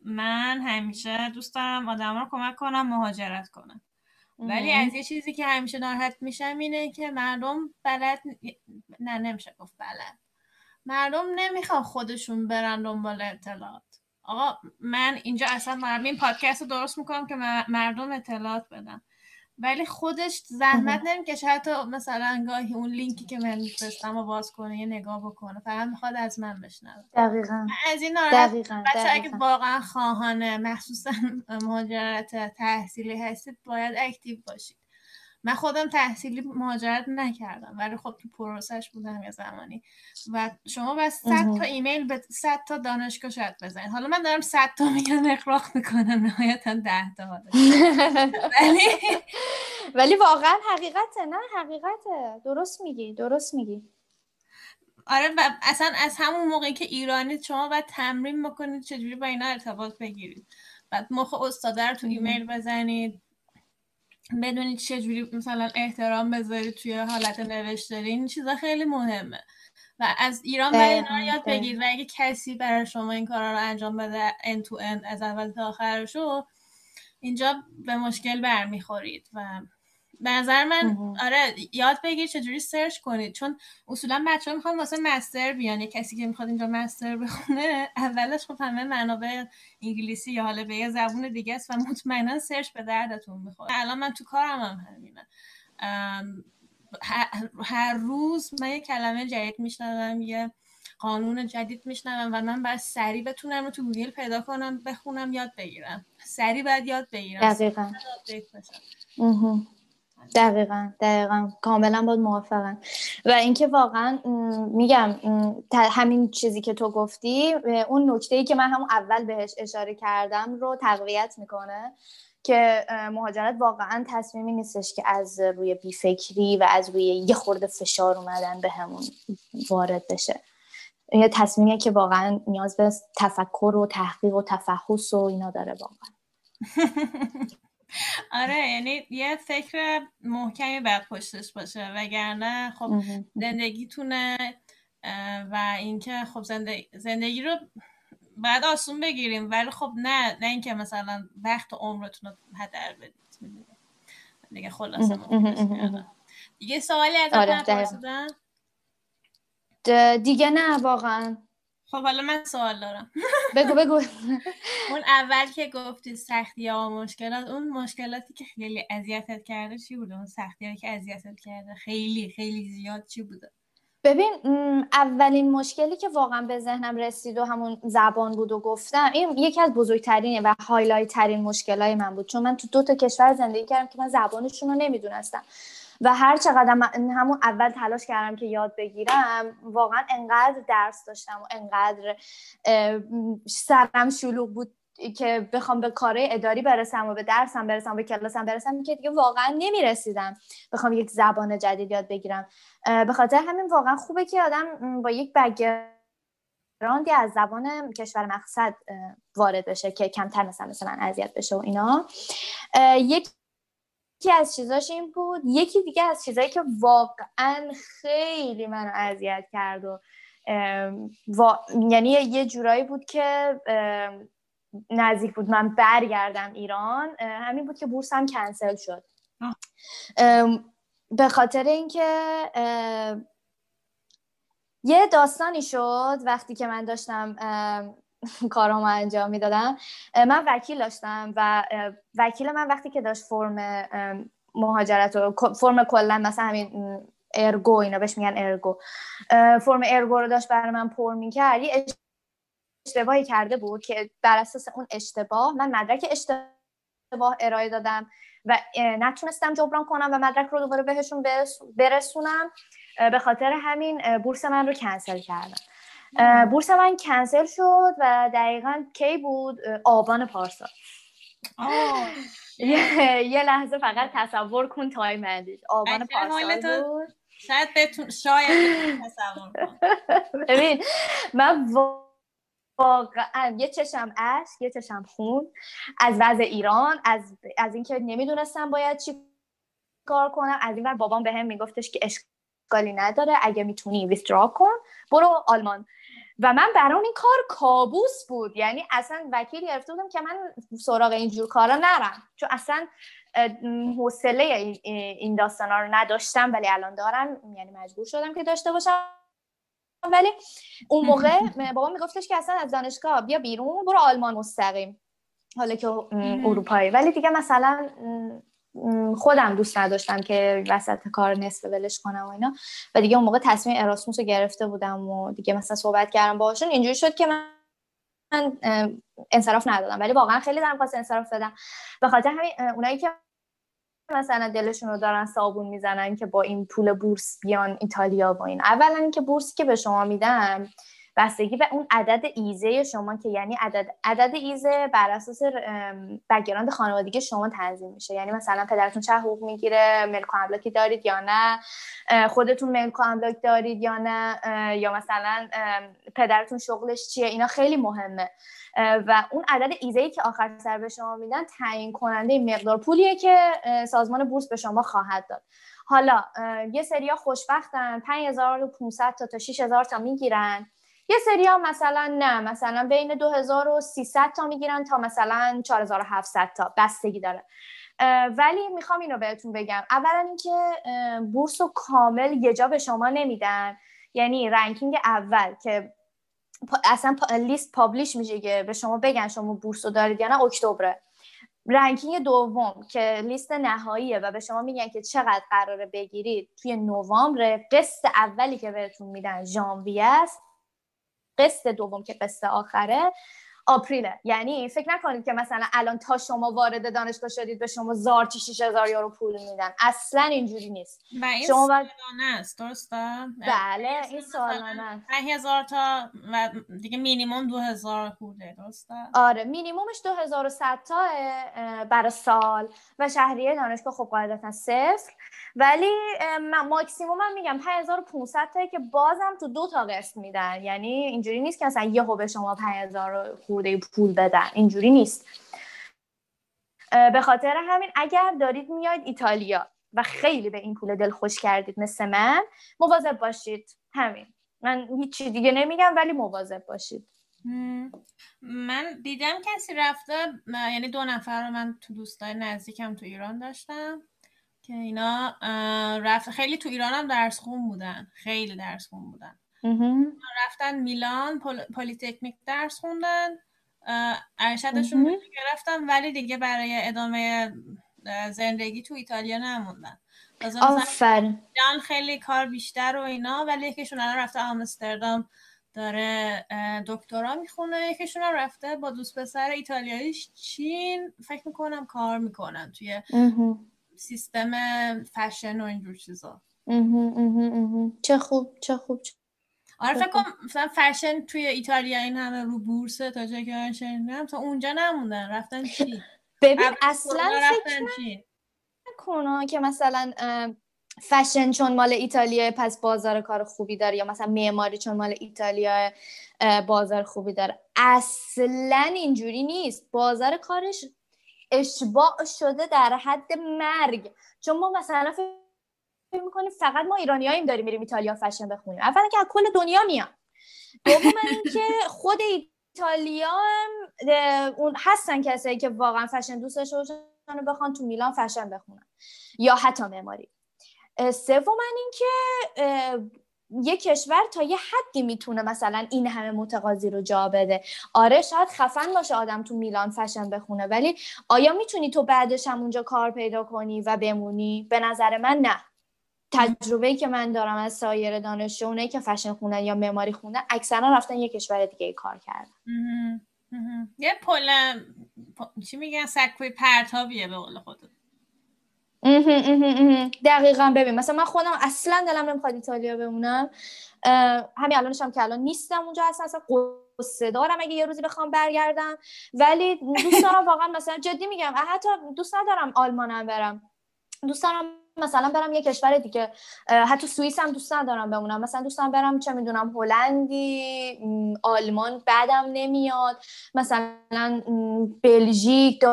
من همیشه دوست دارم آدم رو کمک کنم مهاجرت کنم. ولی از یه چیزی که همیشه ناراحت میشم اینه که مردم بلد نه نمیشه گفت بلد. مردم نمی‌خوان خودشون برن دنبال اطلاعات. آقا من اینجا اصلا این پادکست رو درست می‌کنم که مردم اطلاعات بدم ولی خودش زحمت نمی‌کشه. حتی مثلا گاهی اون لینکی که من میفرستم و باز کنه یه نگاه بکنه فقط می‌خواد از من بشنوه. دقیقا. از این دقیقا. بچه اگه واقعا خواهان مخصوصا مهاجرت تحصیلی هستید باید active باشید. من خودم تحصیلی مهاجرت نکردم ولی خب تو پروسش بودم یه زمانی. و شما بس 100 تا ایمیل به 100 تا دانشگاه شاید بزنید. حالا من دارم 100 تا میگن اغراق می‌کنم نهایتا 10 تا ولی ولی واقعا حقیقته نه؟ حقیقته. درست میگی درست میگی. آره و اصلا از همون موقعی که ایرانی شما باید تمرین بکنید چجوری با اینا ارتباط بگیرید. بعد مخ استاده رو تو ایمیل بزنید. بدونید چجوری مثلا احترام بذارید توی حالت نوشتاری این چیزا خیلی مهمه. و از ایران برای اینا یاد بگیر و اگه کسی برای شما این کارا رو انجام بده ان تو ان از اول تا آخرشو اینجا به مشکل برمیخورید و به نظر من آره یاد بگیر چجوری search کنید چون اصولا بچه ها می‌خوان واسه master بیان. یه کسی که می‌خواد اینجا master بخونه اولش خب همه منابع انگلیسی یا حالا به یه زبون دیگه است و مطمئنا search به دردتون می‌خوره. الان من تو کارم هم همینه هر روز من یه کلمه جدید میشنوم یه قانون جدید میشنوم و من باید سریع بتونم رو تو گوگل پیدا کنم بخونم یاد بگیرم. سریع باید یاد بگیرم. دقیقا. دقیقا دقیقا. کاملا باید موافقم. و اینکه واقعا میگم همین چیزی که تو گفتی اون نکته ای که من همون اول بهش اشاره کردم رو تقویت می‌کنه که مهاجرت واقعا تصمیمی نیستش که از روی بیفکری و از روی یه خورده فشار اومدن به همون وارد بشه. یه تصمیمیه که واقعا نیاز به تفکر و تحقیق و تفحص و اینا داره واقعا. آره یعنی یه فکر محکمی باید پشتش باشه. وگرنه خب زندگیتونه و اینکه خب زندگی, زندگی رو باید آسون بگیریم. ولی خب نه نه اینکه مثلا وقت عمرتون رو هدر بدید دیگه خلاصه دیگه سوالی از آره دیگه نه واقعا. خب حالا من سوال دارم. بگو بگو. اون اول که گفتی سختی ها و مشکلات اون مشکلاتی که خیلی اذیتت کرده چی بوده؟ اون سختی که اذیتت کرده؟ خیلی خیلی زیاد چی بوده؟ ببین اولین مشکلی که واقعا به ذهنم رسید و همون زبان بود و گفتم این یکی از بزرگترین و هایلایت ترین مشکلای من بود. چون من تو دو تا کشور زندگی کردم که من زبانشون رو نمی‌دونستم. و هر چقدر همون اول تلاش کردم که یاد بگیرم واقعا انقدر درس داشتم و انقدر سرم شلوغ بود که بخوام به کارهای اداری برسم و به درسم برسم و به کلاسم برسم که دیگه واقعا نمی‌رسیدم. بخوام یک زبان جدید یاد بگیرم. به خاطر همین واقعا خوبه که آدم با یک بگراندی از زبان کشور مقصد وارد بشه که کمتر مثلا مثلا اذیت بشه و اینا. یک یکی از چیزاش این بود یکی دیگه از چیزایی که واقعا خیلی منو اذیت کرد و یعنی یه جورایی بود که نزدیک بود من برگردم ایران همین بود که بورسم کنسل شد. به خاطر اینکه یه داستانی شد وقتی که من داشتم کارامو انجام می‌دادم. من وکیل داشتم و وکیل من وقتی که داشت فرم مهاجرت و فرم کلا مثلا همین ER.GO اینا بهش میگن ER.GO. فرم ER.GO رو داشت برای من پر می‌کرد. یه اشتباهی کرده بود که بر اساس اون اشتباه من مدرک اشتباه ارائه دادم و نتونستم جبران کنم و مدرک رو دوباره بهشون برسونم. به خاطر همین بورس من رو کنسل کردم. بورس من کنسل شد و دقیقا کی بود؟ آبان پارسال یه لحظه فقط تصور کن تایم اندیش. آبان پارسال بود. شاید بتون شاید تصور ببین من واقعا یه چشم اشک یه چشم خون. از وضع ایران از از اینکه نمی‌دونستم باید چی کار کنم. از این بابام بهم میگفتش که اشکالی نداره. اگه می‌تونی ویسترا کن برو آلمان. و من برام این کار کابوس بود. یعنی اصلا وکیل گرفته بودم که من سراغ اینجور کارا نرم. چون اصلا حوصله این داستانا رو نداشتم ولی الان دارم. یعنی مجبور شدم که داشته باشم. ولی اون موقع بابا میگفتش که اصلا از دانشگاه بیا بیرون برو آلمان مستقیم. حالا که اروپایی. ولی دیگه مثلا خودم دوست نداشتم که وسط کار نصف ولش کنم و اینا. و دیگه اون موقع تصمیم اراسموس رو گرفته بودم و دیگه مثلا صحبت کردم باهاشون. اینجوری شد که من انصراف ندادم. ولی واقعا خیلی دارم پاس انصراف دادم به خاطر همین اونایی که مثلا دلشون رو دارن صابون می‌زنن که با این پول بورس بیان ایتالیا با این اولا اینکه بورس که به شما میدن بستگی به اون عدد ISEE شما که یعنی عدد عدد ISEE بر اساس background خانوادگی شما تنظیم میشه. یعنی مثلا پدرتون چه حقوق می‌گیره ملک و املاکی دارید یا نه؟ خودتون ملک و املاک دارید یا نه؟ یا مثلا پدرتون شغلش چیه؟ اینا خیلی مهمه. و اون عدد ایزه ای که آخر سر به شما میدن تعیین کننده مقدار پولیه که سازمان بورس به شما خواهد داد. حالا یه سریا خوشبختن 5500 تا تا 6000 تا می‌گیرن. یه سری ها مثلا نه مثلا بین 2300 تا می‌گیرن تا مثلا 4700 تا. بستگی داره. ولی می‌خوام اینو بهتون بگم. اولا اینکه بورس و کامل یه جا به شما نمیدن. یعنی ranking اول که اصلا لیست publish میشه که به شما بگن شما بورس رو دارید یا نه اکتبره. ranking دوم که لیست نهاییه و به شما میگن که چقدر قراره بگیرید توی نوامبر قسط اولی که بهتون میدن ژانویه است. قسط دوم که قسط آخره آپریله. یعنی فکر نکنید که مثلا الان تا شما وارد دانشگاه شدید به شما زارتی 6000 یورو پول میدن. اصلا اینجوری نیست. و این شما سالانه است درسته؟ بله این سالانه است. 5000 تا و دیگه مینیمم 2000 خورده درسته؟ آره مینیممش 2100 تا برای سال. و شهریه دانشگاه خب قاعدتا صفر. ولی ماکسیموم هم میگم 5500 تایی که بازم تو دو تا قسط میدن. یعنی اینجوری نیست که مثلا یهو به شما 5000 خورده پول بدن. اینجوری نیست. به خاطر همین اگر دارید میاید ایتالیا و خیلی به این پول دل خوش کردید مثل من مواظب باشید. همین. من هیچی دیگه نمیگم ولی مواظب باشید. من دیدم کسی رفته یعنی دو نفر رو من تو دوستای نزدیکم تو ایران داشتم که اینا رفت خیلی تو ایران هم درس خون بودن. خیلی درس خون بودن. رفتن میلان پل... پلیتکنیک درس خوندن. ارشدشون گرفتن ولی دیگه برای ادامه زندگی تو ایتالیا نموندن. آفرین. خیلی کار بیشتر و اینا ولی یکیشون الان رفته آمستردام داره دکترا می‌خونه. یکیشون هم رفته با دوست پسر ایتالیاییش چین. فکر می‌کنم کار می‌کنن توی سیستم فشن و اینجور چیزا. چه خوب چه خوب آره فکر کنم مثلا فشن توی ایتالیا این همه رو بورسه تا جایی که من شنیدم تا اونجا نموندن. رفتن چی؟ ببین اصلا فکر نکنم که مثلا فشن چون مال ایتالیا پس بازار کار خوبی داره یا مثلا معماری چون مال ایتالیا بازار خوبی داره. اصلا اینجوری نیست. بازار کارش اشباع شده در حد مرگ. چون ما مثلا فکر می‌کنیم فقط ما ایرانیاییم داریم میریم ایتالیا فشن بخونیم؟ اولا که از کل دنیا میان. دوم اینکه خود ایتالیا اون هستن کسایی که واقعا فشن دوست داشته باشن بخوان تو میلان فشن بخونن یا حتی معماری. سوم اینکه یه کشور تا یه حدی می‌تونه مثلا این همه متقاضی رو جا بده. آره شاید خفن باشه آدم تو میلان فشن بخونه ولی آیا می‌تونی تو بعدش هم اونجا کار پیدا کنی و بمونی؟ به نظر من نه. تجربه که من دارم از سایر دانشجو اونایی که فشن خوندن یا معماری خوندن اکثرا رفتن یه کشور دیگه کار کردن. یه پل چی میگن؟ سکوی پرتابیه به قول خودت. دقیقا ببین مثلا من خودم اصلا دلم نمی‌خواد ایتالیا بمونم. همین الانش هم که الان نیستم اونجا اصلا اصلا قصه دارم اگه یه روزی بخوام برگردم. ولی دوست دارم واقعا مثلا جدی میگم حتی دوست ندارم آلمانم برم. دوست دارم مثلا برم یه کشور دیگه. حتی سوئیس هم دوست ندارم بمونم مثلا دوستم برم چه می‌دونم هلندی آلمان بعدم نمیاد. مثلا بلژیک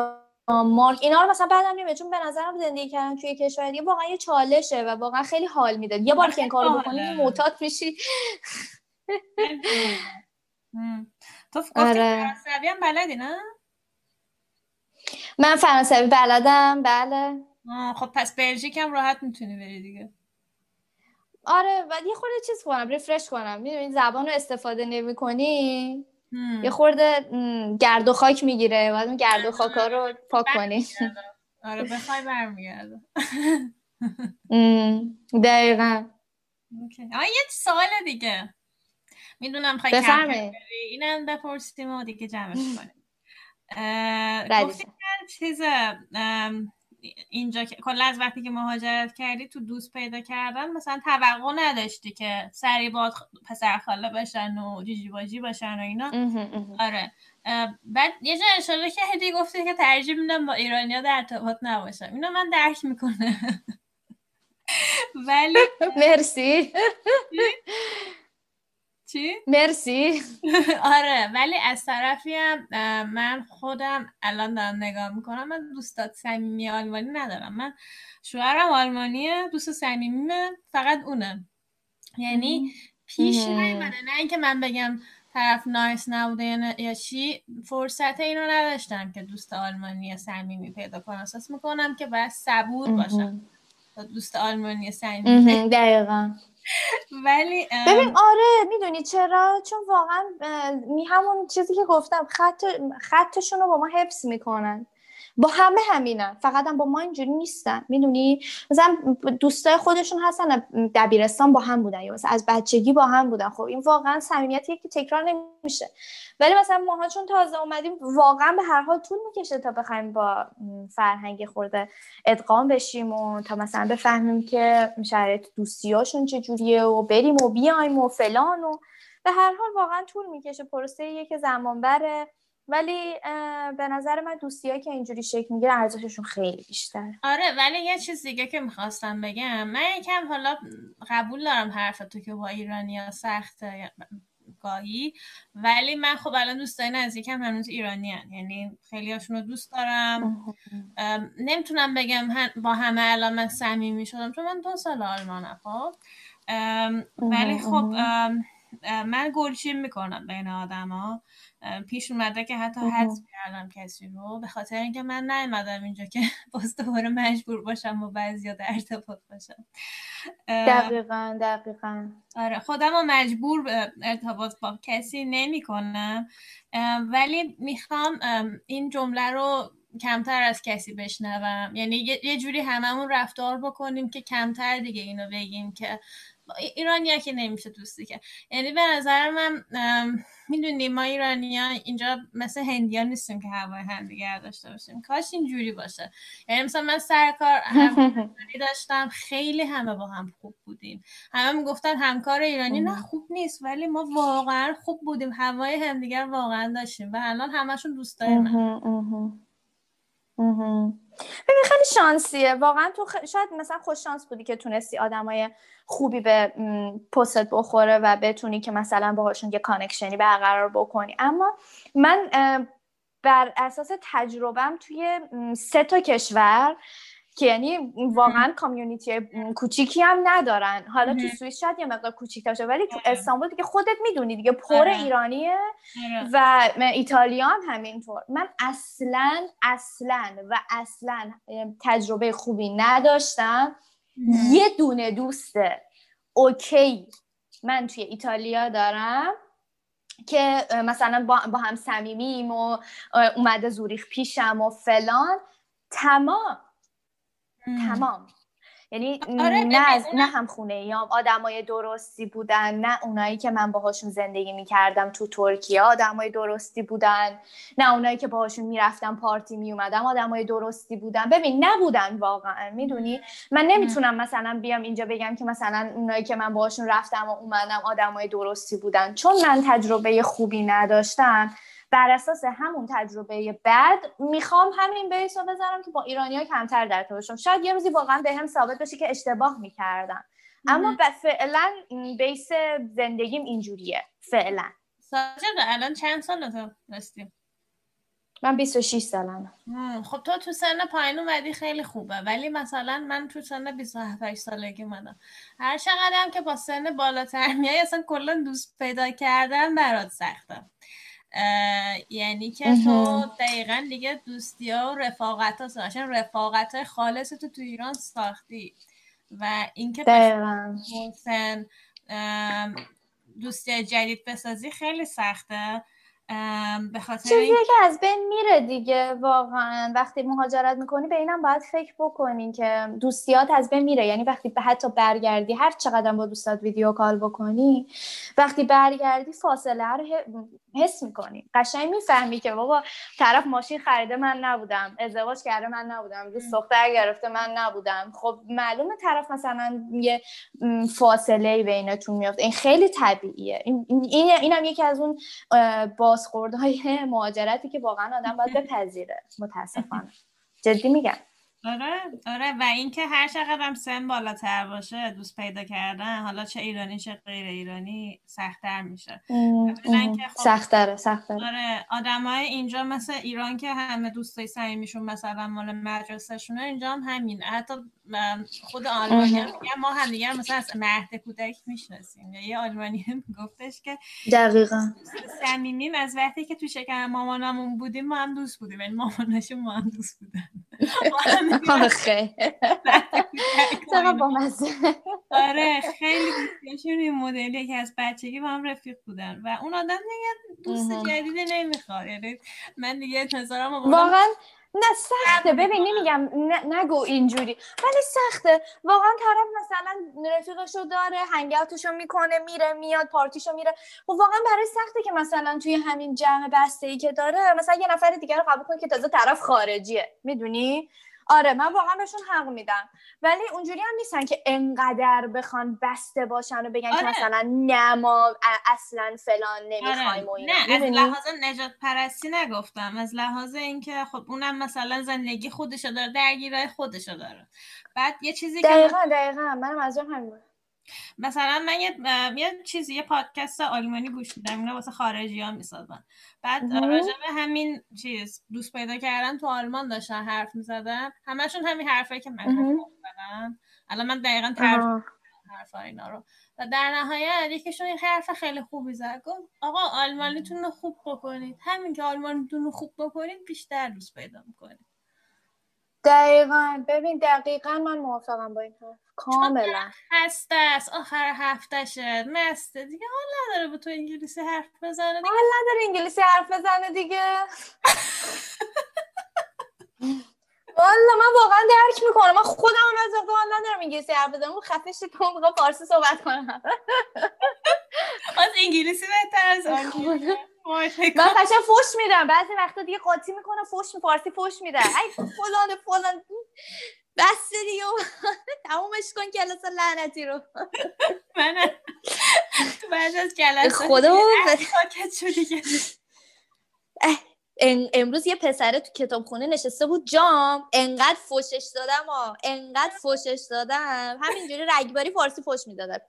دانمارک اینا رو مثلا بعدم نمیاد. چون به نظرم زندگی کردن توی کشور دیگه واقعا یه چالشه و واقعا خیلی حال میده. یه بار که این کارو بکنی معتاد میشی. تو گفتی فرانسوی هم بلدی نه؟ من فرانسوی بلدم. بله. خب پس بلژیک هم راحت می‌تونی بری دیگه. آره و یه خورده چیز کنم ریفرش کنم. می‌دونی زبان رو استفاده نمی کنی یه خورده گرد و خاک می‌گیره. باید گرد و خاکا رو پاک کنی. آره بخوای برمیگرده. دقیقا. آه یه سوال دیگه. می‌دونم خواهی بفرمه اینم بپرسیم و دیگه جمعش کنیم. گفتی چیز اینجا کلا از وقتی که مهاجرت کردی تو دوست پیدا کردن مثلا توقع نداشتی که سری باد پسر خاله باشن و جیجی باجی باشن و اینا. آره. بعد یه جا اشاره که هدی گفتی که ترجیح میدم با ایرانیا در ارتباط نباشم. اینو من درک می‌کنه ولی مرسی. چی؟ مرسی. آره ولی از طرفی هم من خودم الان دارم نگاه می‌کنم من دوستات صمیمی آلمانی ندارم. من شوهرم آلمانیه دوست صمیمیم فقط اونه. یعنی پیش نیومده نه اینکه من بگم طرف نایس نبوده یا چی فرصت اینو نداشتم که دوست آلمانی صمیمی پیدا کنم. احساس می‌کنم که باید صبور باشم. دوست آلمانی صمیمی. دقیقا. ولی ببین آره می‌دونی چرا؟ چون واقعا می همون چیزی که گفتم خط خطشون رو با ما حفظ می‌کنن. با همه همینن. فقط هم با ما اینجوری نیستن. می‌دونی؟ مثلا دوستای خودشون هستن دبیرستان با هم بودن یا مثلا از بچگی با هم بودن. خب این واقعا صمیمیتیه که تکرار نمیشه. ولی مثلا ماها چون تازه اومدیم واقعا به هر حال طول می‌کشه تا بخوایم با فرهنگ خورده ادغام بشیم و تا مثلا بفهمیم که شرایط دوستیاشون چجوریه و بریم و بیایم و فلان و به هر حال واقعا طول می‌کشه. پروسه که زمان بره ولی به نظر من دوستی که اینجوری شکل می‌گیره ارزششون خیلی بیشتر آره ولی یه چیز دیگه که می‌خواستم بگم من یکم حالا قبول دارم حرفتو که با ایرانیا سخته گاهی ولی من خب الان دوستای نزدیکم هنوز ایرانی هن. یعنی خیلی هاشون رو دوست دارم. نمی‌تونم بگم با همه الان من صمیمی شدم چون من دو سال آلمانم خب. ولی خب من گلچین می‌کنم بین آدما. پیش اومده که حتی حد کردم کسی رو به خاطر اینکه من نیومدم اینجا که باز دوباره مجبور باشم با بعضی در ارتباط باشم. دقیقا دقیقا. آره خودم رو مجبور به ارتباط با کسی نمی کنم ولی می‌خوام این جمله رو کمتر از کسی بشنوم. یعنی یه جوری هممون رفتار بکنیم که کمتر دیگه اینو بگیم که ایرانیا که نمیشه دوستی که یعنی به نظر من می‌دونی ما ایرانیا اینجا مثل هندیان نیستیم که هوای همدیگه داشته باشیم. کاش اینجوری باشه. یعنی مثلا من سرکار همکاری داشتم خیلی همه با هم خوب بودیم. همه می‌گفتن همکار ایرانی نه خوب نیست ولی ما واقعا خوب بودیم. هوای همدیگر واقعا داشتیم و الان همشون دوستای من. ببین خیلی شانسیه. واقعا تو خ... شاید مثلا خوش شانس بودی که تونستی آدمای خوبی به پستت بخوره و بتونی که مثلا باهاشون یه connection ی برقرار بکنی. اما من بر اساس تجربم توی سه تا کشور که یعنی واقعا community کوچیکی هم ندارن. حالا تو سوئیس شاید یه مقدار کوچیک باشه ولی تو آره. استانبول دیگه خودت می‌دونی دیگه پر آره. ایرانیه آره. و ایتالیا هم همینطور. من اصلا اصلا و اصلا تجربه خوبی نداشتم. یه دونه دوسته اوکی من توی ایتالیا دارم که مثلا با, هم صمیمیم و اومده زوریخ پیشم و فلان. تمام. تمام. یعنی آره نه, نه هم خونه ایام آدمای درستی بودن نه اونایی که من باهاشون زندگی می‌کردم تو ترکیه آدمای درستی بودن نه اونایی که باهاشون می‌رفتم پارتی میومدم آدمای درستی بودن. ببین نبودن واقعا می‌دونی؟ من نمی‌تونم مثلا بیام اینجا بگم که مثلا اونایی که من باهاشون رفتم و اومدم آدمای درستی بودن. چون من تجربه خوبی نداشتم. بر اساس همون تجربه بعد می‌خوام همین بیس رو بذارم که با ایرانیا کمتر در باشم. شاید یه روزی واقعا به هم ثابت بشه که اشتباه می‌کردم. اما فعلا بیس زندگیم اینجوریه. فعلا. ساجد الان چند سال تو من 26 سالم خب تو تو سن پایین اومدی خیلی خوبه. ولی مثلا من تو سن 27 سالگی اومدم. هر چقدر هم که با سن بالاتر میای اصلا کلا دوست پیدا کردن برات سخته. یعنی که تو دقیقا دیگه دوستی ها و رفاقت ها رفاقت های خالص تو تو ایران ساختی. و اینکه محسن دوستی جدید بسازی خیلی سخته. به خاطر چیزی که از بین میره دیگه واقعا. وقتی مهاجرت می‌کنی به اینم باید فکر بکنی که دوستیات از بین میره. یعنی وقتی به حتی برگردی هر چقدر با دوستات ویدیو کال بکنی وقتی برگردی فاصله رو حس می‌کنی. قشنگ می‌فهمی که بابا طرف ماشین خریده من نبودم ازدواج کرده من نبودم دوست دختر گرفته من نبودم. خب معلومه طرف مثلا یه فاصله بینتون میافته. این خیلی طبیعیه. این اینم یکی از اون بازخوردهای مهاجرتی که واقعا آدم باید بپذیره. متاسفانه. جدی میگم. آره آره. و اینکه هر چقدر هم سن بالاتر باشه دوست پیدا کردن حالا چه ایرانی چه غیر ایرانی سختتر میشه. خب سختره سختره آره آدمای اینجا مثل ایران که همه دوستای صمیمیشون مثلا مال مدرسهشونه اینجا هم همین. حتی خود آلمانی هم ما هم دیگر مثلا از مهد کودک می‌شناسیم. یه آلمانی هم گفتش که دقیقا. صمیمیم از وقتی که تو شکر مامانمون بودیم ما هم دوست بودیم. یعنی مامانشون ما هم دوست بودن. آخه. آره خیلی دوستیاشون این مدلی که از بچگی با هم رفیق بودن. و اون آدم دیگه دوست جدیدی نمی‌خواد. یعنی من دیگه نظرم واقعا نه سخته. ببین نمیگم نگو اینجوری. ولی سخته. واقعا طرف مثلا رفیقشو داره هنگاتشو می‌کنه میره میاد پارتیشو میره. و خب واقعا برای سخته که مثلا توی همین جمع بسته ای که داره مثلا یه نفر دیگر رو قبول کنه که تازه طرف خارجیه. می‌دونی؟ آره من واقعا بهشون حق میدم. ولی اونجوری هم نیستن که انقدر بخوان بسته باشن و بگن آره. که مثلا نه ما اصلا فلان نمی‌خوایم آره. نه از لحاظ نجات پرستی نگفتم. از لحاظ اینکه خب اونم مثلا زندگی خودشو داره درگیرای خودشو داره. بعد یه چیزی دقیقا که دقیقا منم از همین. مثلا من یه, یه چیزی یه پادکست آلمانی گوش میدم اینا واسه خارجی ها می‌سازن. بعد راجع همین چیز دوست پیدا کردن تو آلمان داشتن حرف می‌زدن. همشون همین حرفایی که من زدم الان من دقیقا طرف حرف اینا رو. و در نهایت یکیشون یه حرف خیلی خوبی زد. گفت آقا آلمانیتون رو خوب بکنید. همین که آلمانیتون رو خوب بکنید بیشتر دوست پیدا می‌کنید. دقیقا. ببین دقیقا من موافقم با این حرف. کاملا. هسته است. آخر هفتهشه. مسته دیگه. حال نداره با تو انگلیسی حرف بزنه دیگه. حال نداره انگلیسی حرف بزنه دیگه. والا من واقعا درک می‌کنم. من خودم از حال ندارم انگلیسی حرف بزنم. خفه شد که موقع فارسی صحبت کنم. از انگلیسی بهتر از من قشنگ فوش میدم. بعضی وقتا دیگه قاطی می‌کنم فوش فارسی فوش میدم ای فلان فلان. بس دیگه. تمومش کن کلاس لعنتی رو. من بعد از کلاس خدا امروز یه پسره تو کتابخونه نشسته بود. جام انقدر فوشش دادم ها. انقدر فوشش دادم. همینجوری رگباری فارسی فوش می‌دادم.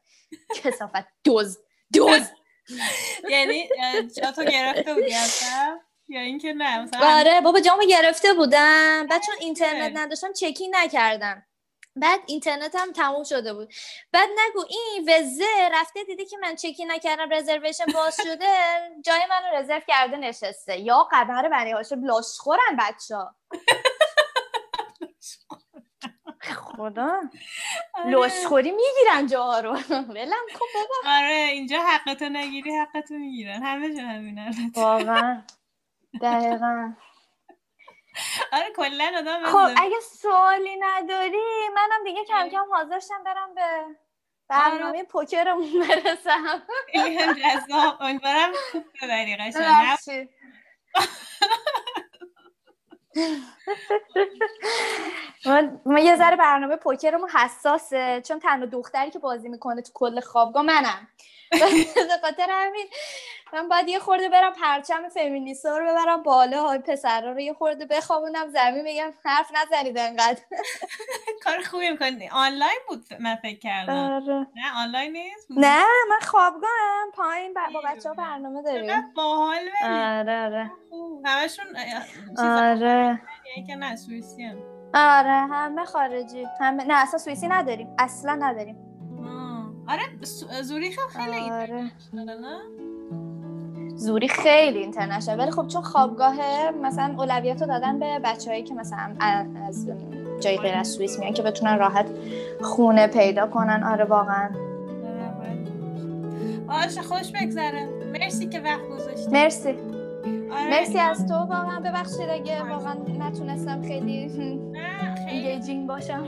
کسافت. دوز دوز. یعنی جا تو گرفته بودی اصلا یا اینکه نه مثلا آره بابا جامو گرفته بودم. بعد چون اینترنت نداشتم چکین نکردم. بعد اینترنت هم تموم شده بود. بعد نگو این وزه رفته دیده که من چکی نکردم رزرویشن باز شده. جای منو رزرو کرده نشسته. یا قبر بنی هاشم لاشخورن بچه ها خدا. لاشخوری می‌گیرن جاها رو. ولم کن بابا. آره اینجا حقتو نگیری حقتو می‌گیرن. همه جا همینه واقعا. دقیقا. آره کلا آدم خب اگه سوالی نداری منم دیگه کم کم حاضر شم برم به برنامه آره. پوکرمون برسم. خیلی هم جذاب. امیدوارم خوب ببری قشنگ. ما یه ذره برنامه پوکرمون حساسه چون تنها دختری که بازی می‌کنه تو کل خوابگاه منم. به خاطر همین من باید یه خورده برم پرچم فمینیستا رو ببرم بالا. های پسرا رو یه خورده بخوابونم زمین بگم حرف نزنید انقدر. کار خوبی می‌کنی. آنلاین بود من فکر کردم. آره. نه آنلاین نیست؟ نه من خوابگاهم. پایین با بچه ها برنامه داریم. باحال آره آره. همشون آره. که نه سوئیسی هم. آره همه خارجی. همه نه اصلا سوئیسی نداریم. اصلا نداریم. آره زوریخ خیلی آره. نه؟ زوری خیلی اینترنشنال ولی خب چون خوابگاهه مثلا اولویت رو دادن به بچههایی که مثلا از جای غیر از سوئیس میان که بتونن راحت خونه پیدا کنن. آره واقعا. باشه خوش بگذره. مرسی که وقت گذاشتی. مرسی. آره. مرسی از تو. واقعا ببخشید اگه واقعا نتونستم خیلی انگیجینگ باشم.